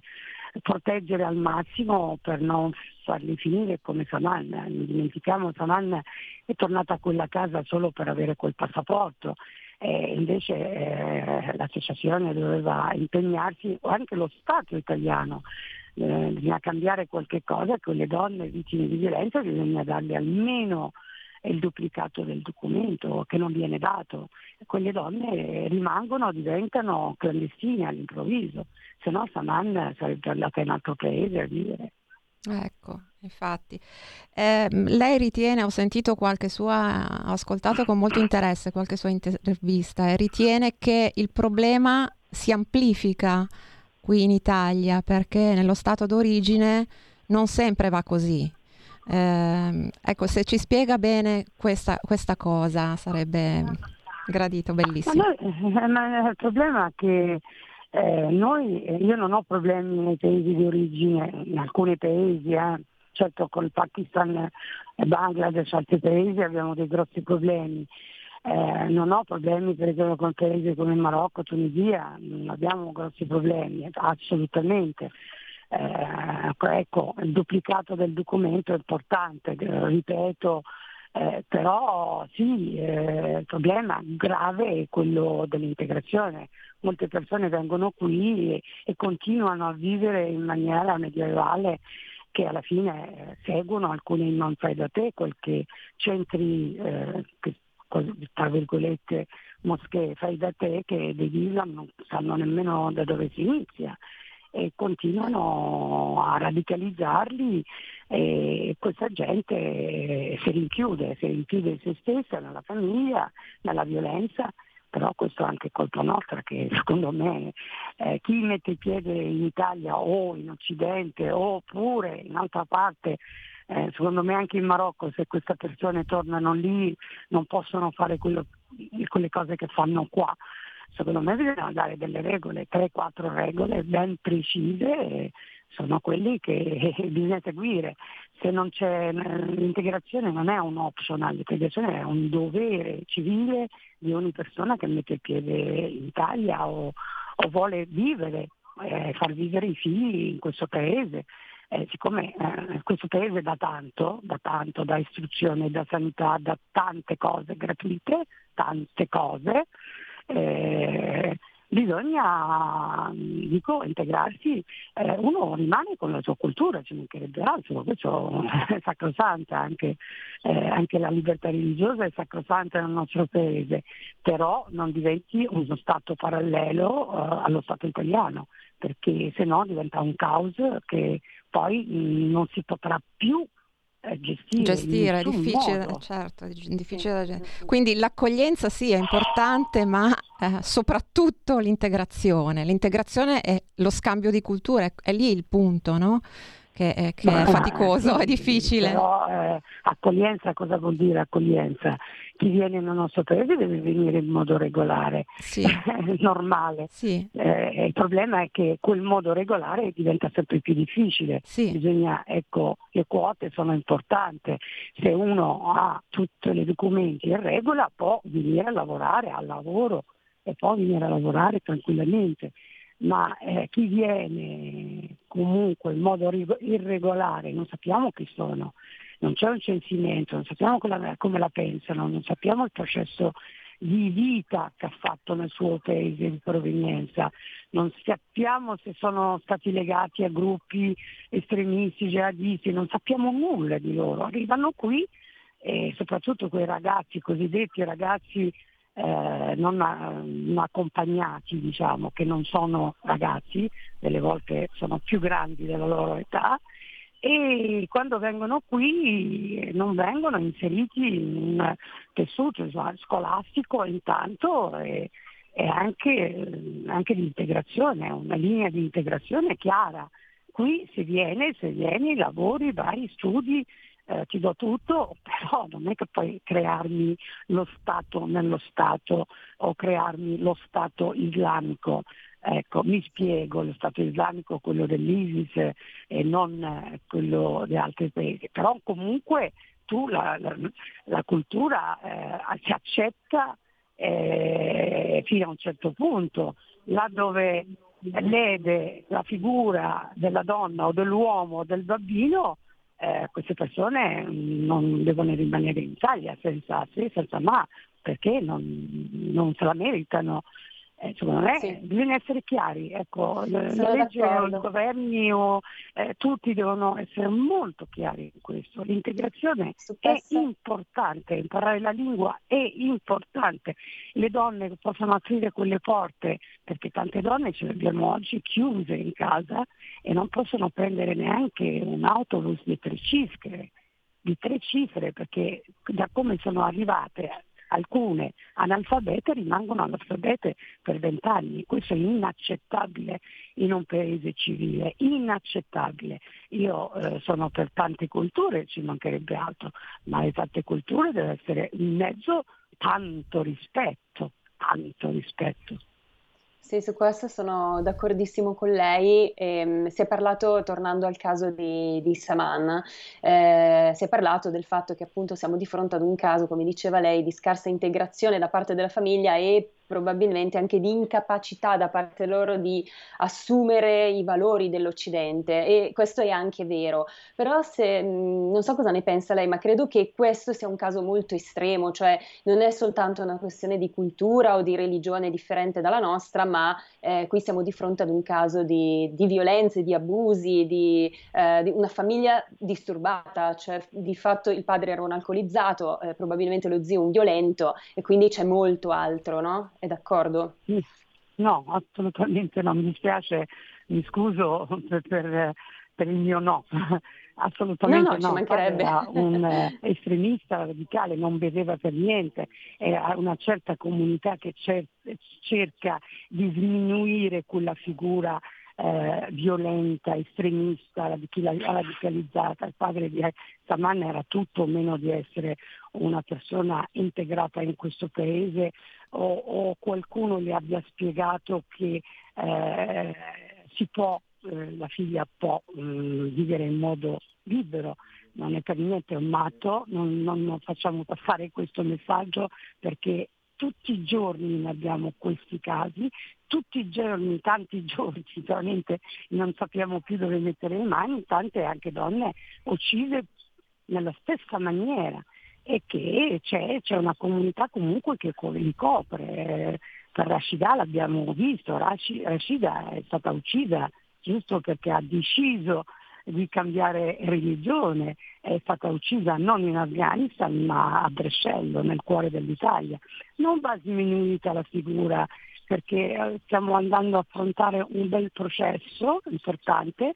Speaker 8: proteggere al massimo per non farli finire come Saman. Non dimentichiamo Saman è tornata a quella casa solo per avere quel passaporto. E invece eh, l'associazione doveva impegnarsi, o anche lo Stato italiano, eh, bisogna cambiare qualche cosa, quelle donne vittime di violenza bisogna darle almeno il duplicato del documento che non viene dato. Quelle donne rimangono, diventano clandestine all'improvviso, se no Saman sarebbe andata in altro paese a vivere.
Speaker 2: Ecco, infatti. Eh, lei ritiene, ho sentito qualche sua, ho ascoltato con molto interesse qualche sua intervista, e ritiene che il problema si amplifica qui in Italia perché nello stato d'origine non sempre va così. Eh, ecco, se ci spiega bene questa, questa cosa sarebbe... gradito, bellissimo.
Speaker 8: Ma, ma il problema è che eh, noi, io non ho problemi nei paesi di origine, in alcuni paesi, eh, certo con il Pakistan e Bangladesh, altri paesi abbiamo dei grossi problemi. Eh, non ho problemi per esempio con paesi come Marocco, Tunisia, non abbiamo grossi problemi, assolutamente. Eh, ecco, il duplicato del documento è importante, ripeto, eh, però sì, eh, il problema grave è quello dell'integrazione. Molte persone vengono qui e, e continuano a vivere in maniera medievale che alla fine eh, seguono alcuni non fai da te, qualche centri eh, che, tra virgolette moschee fai da te che dell'Islam non sanno nemmeno da dove si inizia e continuano a radicalizzarli e questa gente si rinchiude, si rinchiude in se stessa, nella famiglia, nella violenza però questo è anche colpa nostra che secondo me eh, chi mette il piede in Italia o in Occidente oppure in altra parte eh, secondo me anche in Marocco se queste persone tornano lì non possono fare quello, quelle cose che fanno qua secondo me bisogna dare delle regole, 3-4 regole ben precise, sono quelli che bisogna seguire. Se non c'è l'integrazione non è un optional, l'integrazione è un dovere civile di ogni persona che mette il piede in Italia o, o vuole vivere, eh, far vivere i figli in questo paese. Eh, siccome eh, questo paese dà tanto, da tanto, da istruzione, da sanità, da tante cose gratuite, tante cose, eh, bisogna dico, integrarsi, eh, uno rimane con la sua cultura, ci mancherebbe altro, questo è sacrosanta, anche, eh, anche, la libertà religiosa è sacrosanta nel nostro paese, però non diventi uno Stato parallelo eh, allo Stato italiano, perché se no diventa un caos che poi mh, non si potrà più gestire.
Speaker 2: Gestire è difficile,
Speaker 8: modo.
Speaker 2: certo, difficile sì, sì. Quindi l'accoglienza sì è importante, ma eh, soprattutto l'integrazione. L'integrazione è lo scambio di culture, è, è lì il punto, no? Che, è, che è faticoso,
Speaker 8: sì,
Speaker 2: è difficile.
Speaker 8: Però eh, accoglienza cosa vuol dire accoglienza? Chi viene nel nostro paese deve venire in modo regolare,
Speaker 2: sì.
Speaker 8: normale.
Speaker 2: Sì.
Speaker 8: Eh, il problema è che quel modo regolare diventa sempre più difficile.
Speaker 2: Sì.
Speaker 8: Bisogna, ecco, le quote sono importanti. Se uno ha tutti i documenti in regola può venire a lavorare al lavoro e può venire a lavorare tranquillamente. Ma eh, chi viene comunque in modo irregolare, non sappiamo chi sono, non c'è un censimento, non sappiamo come, come la pensano, non sappiamo il processo di vita che ha fatto nel suo paese di provenienza, non sappiamo se sono stati legati a gruppi estremisti, jihadisti, non sappiamo nulla di loro, arrivano qui e soprattutto quei ragazzi, cosiddetti ragazzi eh, non, non, accompagnati, diciamo, che non sono ragazzi, delle volte sono più grandi della loro età, e quando vengono qui non vengono inseriti in un tessuto scolastico intanto e, e anche, anche di integrazione, una linea di integrazione chiara. Qui se viene, se vieni, lavori, vai, studi, eh, ti do tutto, però non è che puoi crearmi lo Stato nello Stato o crearmi lo Stato islamico. Ecco, mi spiego, lo Stato islamico quello dell'ISIS e non quello di altri paesi, però comunque tu la, la, la cultura eh, si accetta eh, fino a un certo punto, là dove lede la figura della donna o dell'uomo o del bambino, eh, queste persone non devono rimanere in Italia senza se, senza ma, perché non, non se la meritano eh, me sì. bisogna essere chiari, ecco, la legge o i governi o eh, tutti devono essere molto chiari in questo. L'integrazione è importante, imparare la lingua è importante. Le donne possono aprire quelle porte, perché tante donne ce le abbiamo oggi chiuse in casa e non possono prendere neanche un autobus di tre cifre, di tre cifre perché da come sono arrivate alcune analfabete rimangono analfabete per vent'anni. Questo è inaccettabile in un paese civile, inaccettabile. Io eh, sono per tante culture, ci mancherebbe altro, ma le tante culture deve essere in mezzo tanto rispetto, tanto rispetto.
Speaker 3: Sì, su questo sono d'accordissimo con lei. Eh, si è parlato, tornando al caso di, di Saman, eh, si è parlato del fatto che appunto siamo di fronte ad un caso, come diceva lei, di scarsa integrazione da parte della famiglia e probabilmente anche di incapacità da parte loro di assumere i valori dell'Occidente e questo è anche vero. Però se, non so cosa ne pensa lei, ma credo che questo sia un caso molto estremo, cioè non è soltanto una questione di cultura o di religione differente dalla nostra, ma eh, qui siamo di fronte ad un caso di, di violenze, di abusi, di, eh, di, una famiglia disturbata, cioè di fatto il padre era un alcolizzato, eh, probabilmente lo zio un violento e quindi c'è molto altro, no? È d'accordo?
Speaker 8: No, assolutamente no, mi dispiace, mi scuso per, per, per il mio no. Assolutamente no, no, no. era un eh, estremista radicale, non vedeva per niente, era una certa comunità che cer- cerca di sminuire quella figura eh, violenta, estremista, radicalizzata. Il padre di Saman era tutto meno di essere una persona integrata in questo paese o, o qualcuno le abbia spiegato che eh, si può, eh, la figlia può eh, vivere in modo libero. Non è per niente un matto, non, non, non, facciamo passare questo messaggio perché tutti i giorni ne abbiamo questi casi, tutti i giorni, tanti giorni, sinceramente non sappiamo più dove mettere le mani, tante anche donne uccise nella stessa maniera e che c'è, c'è una comunità comunque che li copre. Per Rashida l'abbiamo visto, Rashida è stata uccisa giusto perché ha deciso di cambiare religione, è stata uccisa non in Afghanistan ma a Brescello, nel cuore dell'Italia. Non va sminuita la figura perché eh, stiamo andando a affrontare un bel processo importante,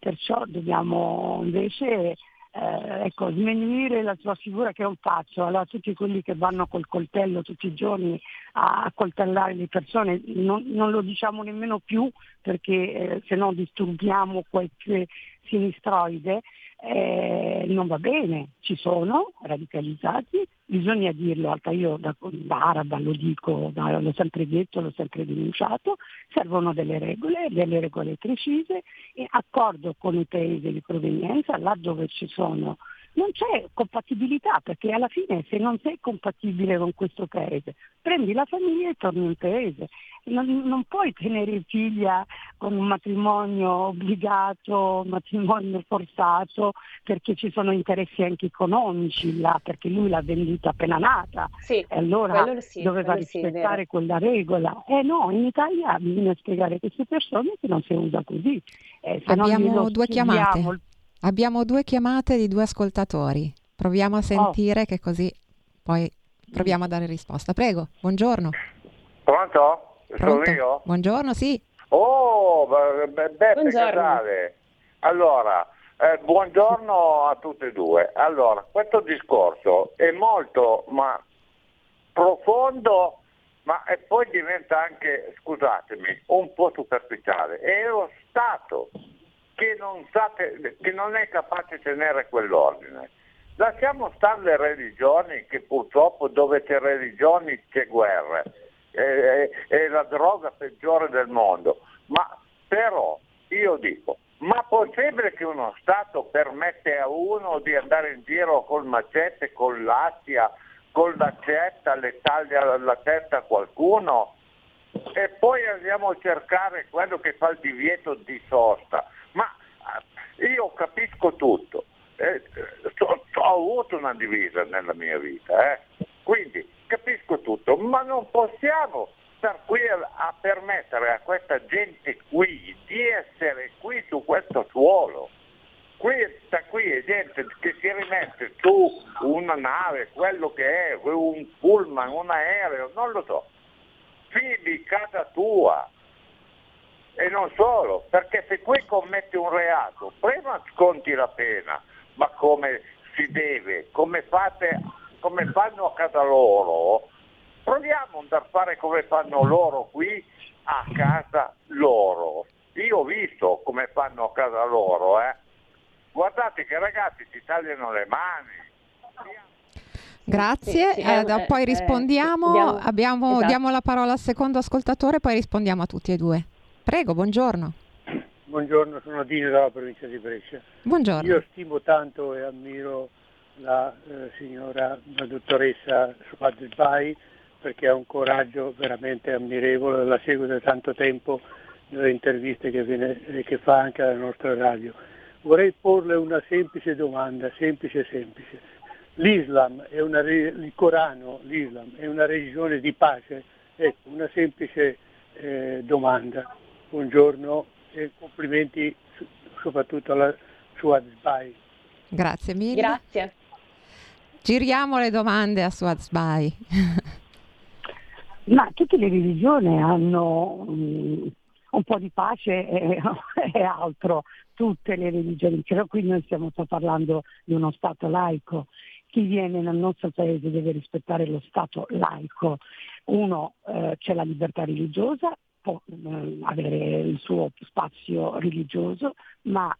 Speaker 8: perciò dobbiamo invece eh, ecco, sminuire la sua figura che è un pazzo. Allora tutti quelli che vanno col coltello tutti i giorni a, coltellare le persone non, non, lo diciamo nemmeno più perché eh, se no disturbiamo qualche sinistroide, eh, non va bene, ci sono radicalizzati, bisogna dirlo, io da, da araba lo dico, da, l'ho sempre detto, l'ho sempre denunciato, servono delle regole, delle regole precise e accordo con i paesi di provenienza, là dove ci sono non c'è compatibilità perché alla fine se non sei compatibile con questo paese prendi la famiglia e torni in paese. Non, non puoi tenere figlia con un matrimonio obbligato, un matrimonio forzato perché ci sono interessi anche economici là, perché lui l'ha venduta appena nata
Speaker 3: sì,
Speaker 8: e allora sì, doveva rispettare sì, quella regola. Eh no, in Italia bisogna spiegare a queste persone che non si usa così.
Speaker 2: Eh, Abbiamo due chiamate. Abbiamo due chiamate di due ascoltatori. Proviamo a oh. sentire oh. che così poi proviamo a dare risposta. Prego, buongiorno.
Speaker 9: Pronto?
Speaker 2: Pronto?
Speaker 9: Sono io?
Speaker 2: Buongiorno, sì.
Speaker 9: Oh, Beppe Casale. Allora, eh, buongiorno a tutte e due. Allora, questo discorso è molto ma profondo, ma e poi diventa anche, scusatemi, un po' superficiale. È lo Stato che non, sa, che non è capace di tenere quell'ordine. Lasciamo stare le religioni, che purtroppo dove c'è religioni c'è guerra, è, è la droga peggiore del mondo, ma però io dico, ma possibile che uno Stato permette a uno di andare in giro col macete, con l'assia, con l'accetta, le taglia la testa a qualcuno? E poi andiamo a cercare quello che fa il divieto di sosta. Ma eh, io capisco tutto, eh, ho, avuto una divisa nella mia vita, eh. quindi capisco tutto, ma non possiamo star qui a, a, permettere a questa gente qui di essere qui su questo suolo. Questa qui è gente che si rimette su una nave, quello che è, un pullman, un aereo, non lo so, fidi casa tua, e non solo, perché se qui commetti un reato, prima sconti la pena, ma come si deve, come, fate, come fanno a casa loro, proviamo a fare come fanno loro qui a casa loro. Io ho visto come fanno a casa loro, eh. Guardate che ragazzi si tagliano le mani.
Speaker 2: Grazie, sì, sì, eh, eh, poi rispondiamo, diamo, abbiamo, esatto. diamo la parola al secondo ascoltatore, poi rispondiamo a tutti e due. Prego, buongiorno.
Speaker 10: Buongiorno, sono Dino dalla provincia di Brescia.
Speaker 2: Buongiorno.
Speaker 10: Io stimo tanto e ammiro la eh, signora, la dottoressa Suad Bai perché ha un coraggio veramente ammirevole, la seguo da tanto tempo nelle interviste che, viene, che fa anche alla nostra radio. Vorrei porle una semplice domanda, semplice semplice. L'Islam è una, il Corano, l'Islam è una religione di pace? Ecco, una semplice eh, domanda. Buongiorno e complimenti soprattutto alla sua Zbai.
Speaker 2: Grazie mille.
Speaker 3: Grazie.
Speaker 2: Giriamo le domande a Suazbai.
Speaker 8: Ma tutte le religioni hanno um, un po' di pace e, e, altro, tutte le religioni, però qui noi stiamo parlando di uno Stato laico. Chi viene nel nostro paese deve rispettare lo Stato laico. Uno, eh, c'è la libertà religiosa, può eh, avere il suo spazio religioso, ma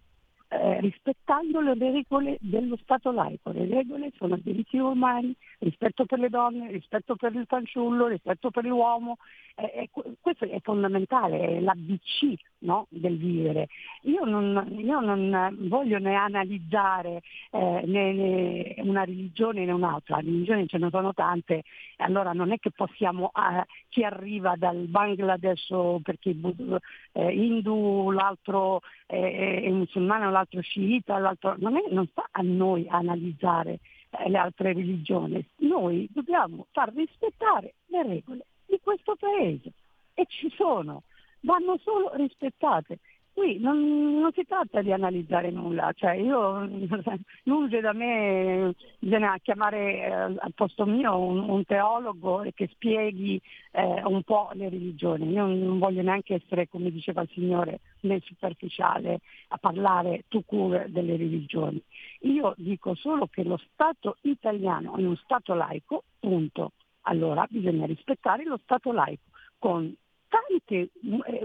Speaker 8: eh, rispettando le regole dello Stato laico. Le regole sono diritti umani, rispetto per le donne, rispetto per il fanciullo, rispetto per l'uomo. Eh, questo è fondamentale, è l'ABC no? del vivere. Io non, io non, voglio ne analizzare eh, né, né una religione né un'altra, religioni ce ne sono tante, allora non è che possiamo, eh, chi arriva dal Bangladesh perché eh, hindu, l'altro è, è musulmano, l'altro sciita, l'altro, non, è, non sta a noi analizzare eh, le altre religioni, noi dobbiamo far rispettare le regole di questo paese e ci sono vanno solo rispettate. Qui non, non, si tratta di analizzare nulla, cioè io, lunge da me bisogna chiamare eh, al posto mio un, un teologo che spieghi eh, un po' le religioni. Io non voglio neanche essere, come diceva il Signore, né superficiale a parlare tu cure delle religioni. Io dico solo che lo Stato italiano è uno Stato laico, punto. Allora bisogna rispettare lo Stato laico con tante,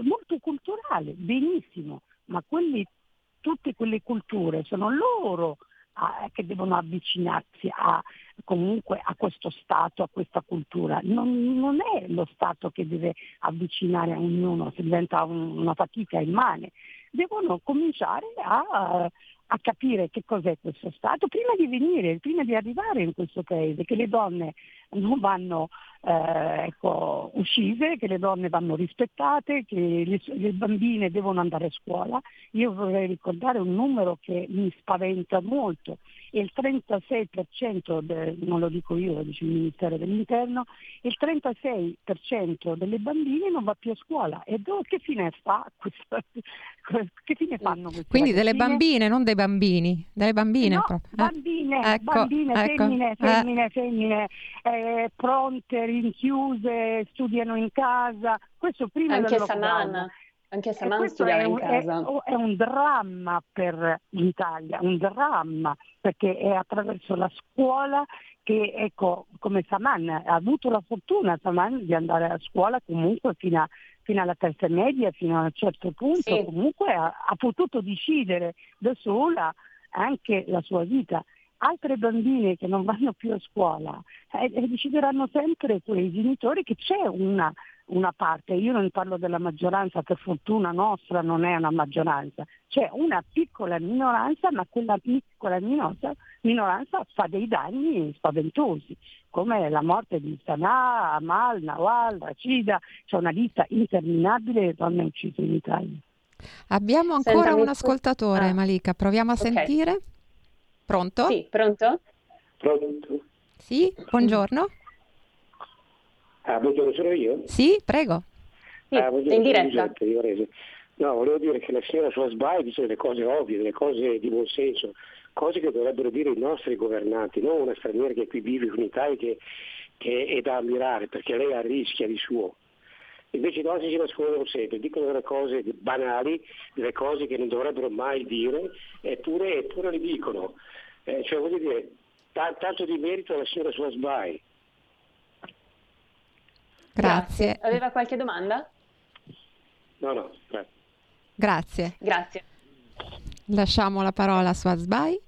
Speaker 8: molto culturale, benissimo, ma quelli, tutte quelle culture sono loro a, che devono avvicinarsi a, comunque a questo Stato, a questa cultura. Non, non, è lo Stato che deve avvicinare a ognuno, se diventa un, una fatica immane. Devono cominciare a, a capire che cos'è questo Stato prima di venire, prima di arrivare in questo paese, che le donne non vanno eh, ecco, uccise, che le donne vanno rispettate, che le, le, bambine devono andare a scuola. Io vorrei ricordare un numero che mi spaventa molto. Il 36%, de, non lo dico io, lo dice il Ministero dell'Interno, il 36% delle bambine non va più a scuola. E do, che fine fa questo, che fine fanno queste
Speaker 2: Quindi delle bambine, non dei bambini, delle bambine
Speaker 8: no,
Speaker 2: proprio.
Speaker 8: Bambine, ecco, bambine, ecco. femmine, femmine, eh. femmine, eh, pronte, rinchiuse, studiano in casa. Questo prima
Speaker 3: Anche Saman. Anche Saman studiava in casa.
Speaker 8: È, è un dramma per l'Italia, un dramma, perché è attraverso la scuola che, ecco, come Saman ha avuto la fortuna Saman di andare a scuola comunque fino a fino alla terza media, fino a un certo punto, sì. comunque ha, ha, potuto decidere da sola anche la sua vita. Altre bambine che non vanno più a scuola eh, eh, decideranno sempre quei genitori che c'è una, una parte, io non parlo della maggioranza, per fortuna nostra non è una maggioranza, c'è una piccola minoranza, ma quella piccola minoranza, minoranza fa dei danni spaventosi come la morte di Sanaa, Amal, Nawal, Racida, c'è una lista interminabile di donne uccise in Italia.
Speaker 2: Abbiamo ancora Senta, un ascoltatore, ah. Malika, proviamo a okay. sentire. Pronto?
Speaker 3: Sì, pronto?
Speaker 11: Pronto?
Speaker 2: Sì, buongiorno.
Speaker 11: Ah, buongiorno, sono io?
Speaker 2: Sì, prego.
Speaker 3: Sì, ah, buongiorno, in diretta.
Speaker 11: No, volevo dire che la signora Suasbai dice delle cose ovvie, delle cose di buon senso cose che dovrebbero dire i nostri governanti, non una straniera che qui vive in Italia che, che è da ammirare perché lei arrischia di suo. Invece i nostri si nascondono sempre, dicono delle cose banali, delle cose che non dovrebbero mai dire, eppure, eppure le dicono. Eh, cioè voglio dire, t- tanto di merito alla signora Swasbai.
Speaker 2: Grazie.
Speaker 3: Aveva qualche domanda?
Speaker 11: No, no,
Speaker 2: grazie.
Speaker 3: Grazie.
Speaker 2: Lasciamo la parola a Swazbai.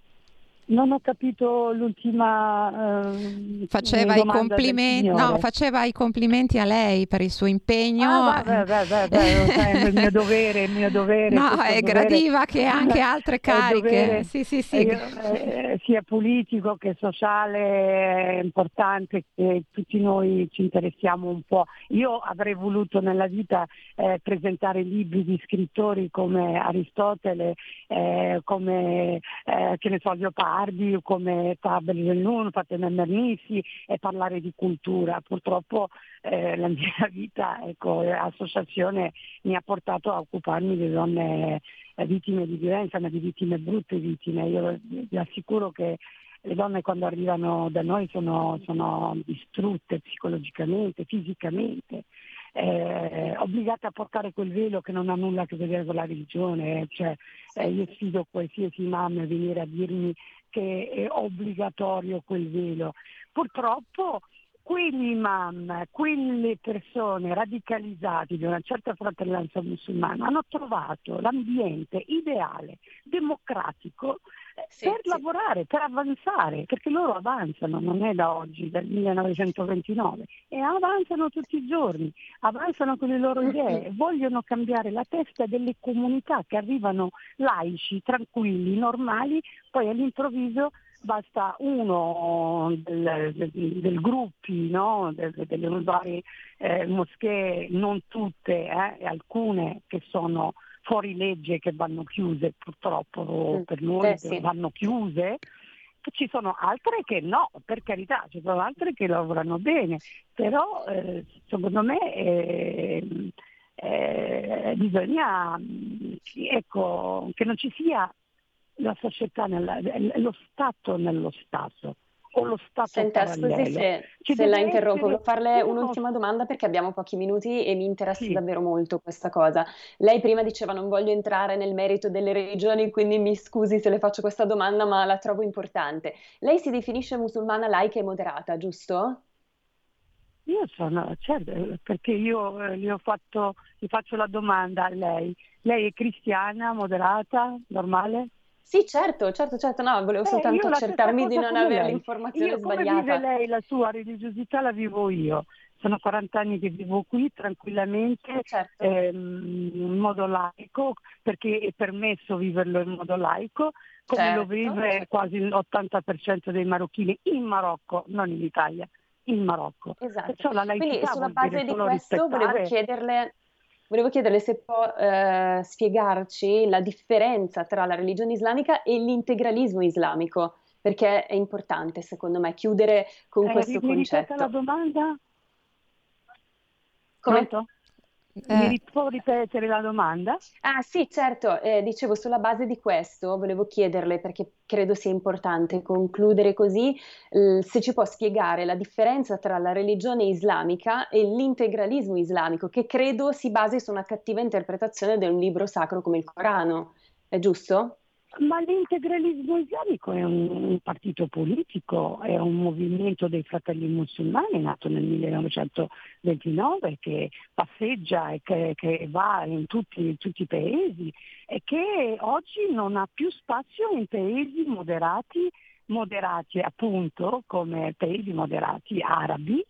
Speaker 8: Non ho capito l'ultima. Eh,
Speaker 2: faceva, i complimenti, no, faceva i complimenti a lei per il suo impegno.
Speaker 8: Ah, beh, beh, beh, è il mio dovere, il mio dovere.
Speaker 2: No, è gradiva che anche altre cariche. Dovere, sì, sì, sì.
Speaker 8: Io, eh, sia politico che sociale è importante che tutti noi ci interessiamo un po'. Io avrei voluto nella vita eh, presentare libri di scrittori come Aristotele, eh, come eh, che ne so, Leopardi Leopardi, come Tabeli del Nun, Fatema Mernissi e parlare di cultura. Purtroppo eh, la mia vita, ecco, l'associazione mi ha portato a occuparmi di donne eh, vittime di violenza, ma di vittime brutte vittime. Io vi assicuro che le donne quando arrivano da noi sono, sono distrutte psicologicamente, fisicamente. Eh, obbligate a portare quel velo che non ha nulla a che vedere con la religione, cioè, eh, io sfido qualsiasi mamma a venire a dirmi che è obbligatorio quel velo. Purtroppo quegli imam, quelle persone radicalizzate di una certa fratellanza musulmana hanno trovato l'ambiente ideale, democratico, eh, sì, per sì. lavorare, per avanzare, perché loro avanzano, non è da oggi, dal 1929, e avanzano tutti i giorni, avanzano con le loro idee, vogliono cambiare la testa delle comunità che arrivano laici, tranquilli, normali, poi all'improvviso basta uno del, del, del gruppi, no? del, delle varie eh, moschee, non tutte, eh, alcune che sono fuori legge che vanno chiuse purtroppo mm. per noi eh, sì. vanno chiuse ci sono altre che no, per carità, ci sono altre che lavorano bene, però eh, secondo me eh, eh, bisogna ecco, che non ci sia la società, nella, lo Stato nello Stato o lo Stato
Speaker 3: Senta,
Speaker 8: parallelo.
Speaker 3: scusi se, se la interrompo, volevo farle uno... un'ultima domanda perché abbiamo pochi minuti e mi interessa sì. davvero molto questa cosa. Lei prima diceva non voglio entrare nel merito delle religioni, quindi mi scusi se le faccio questa domanda, ma la trovo importante. Lei si definisce musulmana laica e moderata, giusto?
Speaker 8: Io sono, certo, perché io eh, gli ho fatto, gli faccio la domanda a lei. Lei è cristiana, moderata, normale?
Speaker 3: Sì, certo, certo, certo, no, volevo eh, soltanto accertarmi di non avere lei. l'informazione
Speaker 8: io,
Speaker 3: sbagliata.
Speaker 8: Come vive lei la sua religiosità la vivo io. Sono 40 anni che vivo qui tranquillamente, certo. ehm, in modo laico, perché è permesso viverlo in modo laico, come certo. lo vive quasi l'80% dei marocchini in Marocco, non in Italia, in Marocco.
Speaker 3: Esatto. Quindi sulla base di questo volevo chiederle Volevo chiederle se può eh, spiegarci la differenza tra la religione islamica e l'integralismo islamico, perché è importante secondo me chiudere con
Speaker 8: eh,
Speaker 3: questo concetto.
Speaker 8: la domanda?
Speaker 3: Come?
Speaker 8: Pronto? Eh. Mi può ripetere la domanda?
Speaker 3: Ah sì, certo, eh, dicevo sulla base di questo volevo chiederle, perché credo sia importante concludere così, eh, se ci può spiegare la differenza tra la religione islamica e l'integralismo islamico, che credo si basi su una cattiva interpretazione di un libro sacro come il Corano, è giusto?
Speaker 8: Ma l'integralismo islamico è un, partito politico, è un movimento dei fratelli musulmani nato nel 1929 che passeggia e che, che va in tutti, in tutti, i paesi e che oggi non ha più spazio in paesi moderati, moderati appunto come paesi moderati arabi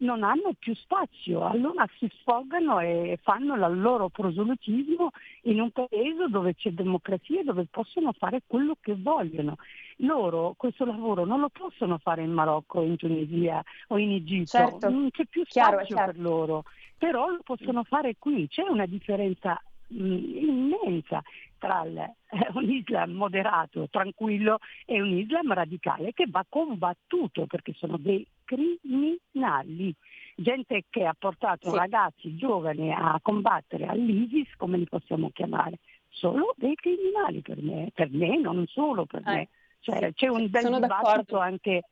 Speaker 8: non hanno più spazio, allora si sfogano e fanno il loro prosolutismo in un paese dove c'è democrazia dove possono fare quello che vogliono. Loro questo lavoro non lo possono fare in Marocco, in Tunisia o in Egitto,
Speaker 3: certo.
Speaker 8: non c'è più spazio chiaro, per loro, però lo possono fare qui, c'è una differenza mh, immensa tra eh, un Islam moderato, tranquillo e un Islam radicale che va combattuto perché sono dei criminali, gente che ha portato sì. ragazzi giovani a combattere all'ISIS, come li possiamo chiamare, solo dei criminali per me, per me non solo per eh, me. Cioè, sì, c'è un bel dibattito d'accordo. anche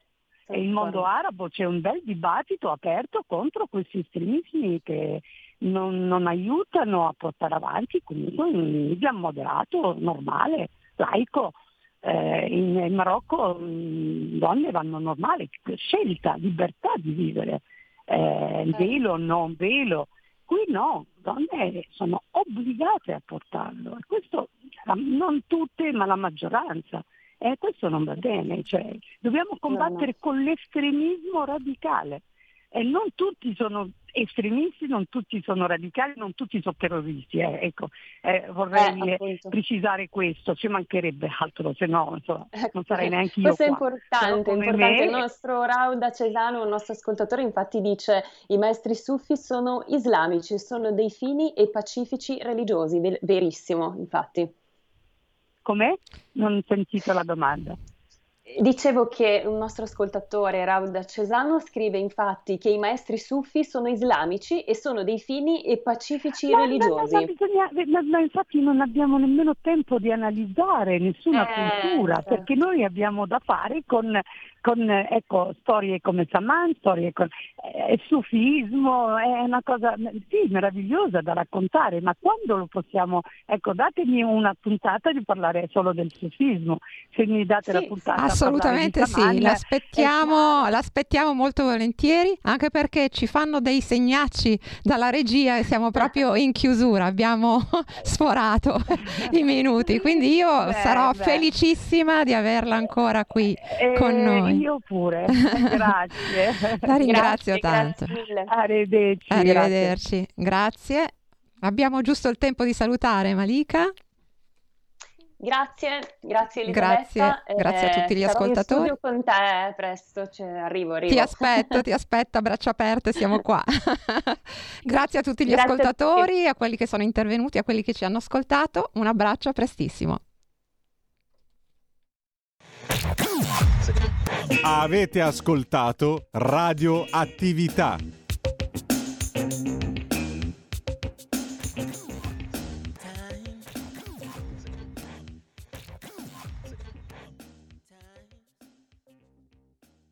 Speaker 8: nel mondo arabo, c'è un bel dibattito aperto contro questi estremismi che non, non aiutano a portare avanti comunque un Islam moderato, normale, laico. Eh, in, in, Marocco mh, mm, donne vanno normali, scelta, libertà di vivere, eh, velo o non velo. Qui no, donne sono obbligate a portarlo. E questo non tutte, ma la maggioranza. E questo non va bene, cioè, dobbiamo combattere no, no. con l'estremismo radicale e non tutti sono estremisti, non tutti sono radicali, non tutti sono terroristi. Eh. Ecco, eh, vorrei eh, precisare questo, ci mancherebbe altro, se no insomma, non sarei neanche io.
Speaker 3: Questo è importante, importante. Me... il nostro Rauda Cesano, un nostro ascoltatore, infatti dice i maestri sufi sono islamici, sono dei fini e pacifici religiosi, verissimo infatti.
Speaker 8: Com'è? Non ho sentito la domanda.
Speaker 3: Dicevo che un nostro ascoltatore, Raud Cesano, scrive infatti che i maestri sufi sono islamici e sono dei fini e pacifici
Speaker 8: ma,
Speaker 3: religiosi.
Speaker 8: Ma, bisogna, ma, infatti non abbiamo nemmeno tempo di analizzare nessuna eh, cultura, certo. perché noi abbiamo da fare con con ecco, storie come Saman, storie con eh, sufismo, è una cosa sì, meravigliosa da raccontare, ma quando lo possiamo, ecco, datemi una puntata di parlare solo del sufismo, se mi date sì, la puntata.
Speaker 2: Assolutamente
Speaker 8: Saman,
Speaker 2: sì, l'aspettiamo, l'aspettiamo molto volentieri, anche perché ci fanno dei segnacci dalla regia e siamo proprio in chiusura, abbiamo sforato i minuti, quindi io beh, sarò beh. felicissima di averla ancora qui eh, con noi.
Speaker 8: Io pure, grazie.
Speaker 2: La ringrazio
Speaker 3: grazie,
Speaker 2: tanto.
Speaker 3: Grazie
Speaker 8: Arrivederci.
Speaker 2: Arrivederci, grazie. grazie. Abbiamo giusto il tempo di salutare Malika.
Speaker 3: Grazie, grazie Elisabetta.
Speaker 2: Grazie, grazie a tutti gli
Speaker 3: eh,
Speaker 2: ascoltatori.
Speaker 3: Sarò con te presto, cioè, arrivo, arrivo.
Speaker 2: Ti aspetto, ti aspetto a braccia aperte, siamo qua. grazie a tutti gli grazie ascoltatori, a, a quelli che sono intervenuti, a quelli che ci hanno ascoltato. Un abbraccio, a prestissimo.
Speaker 1: Avete ascoltato Radio Attività.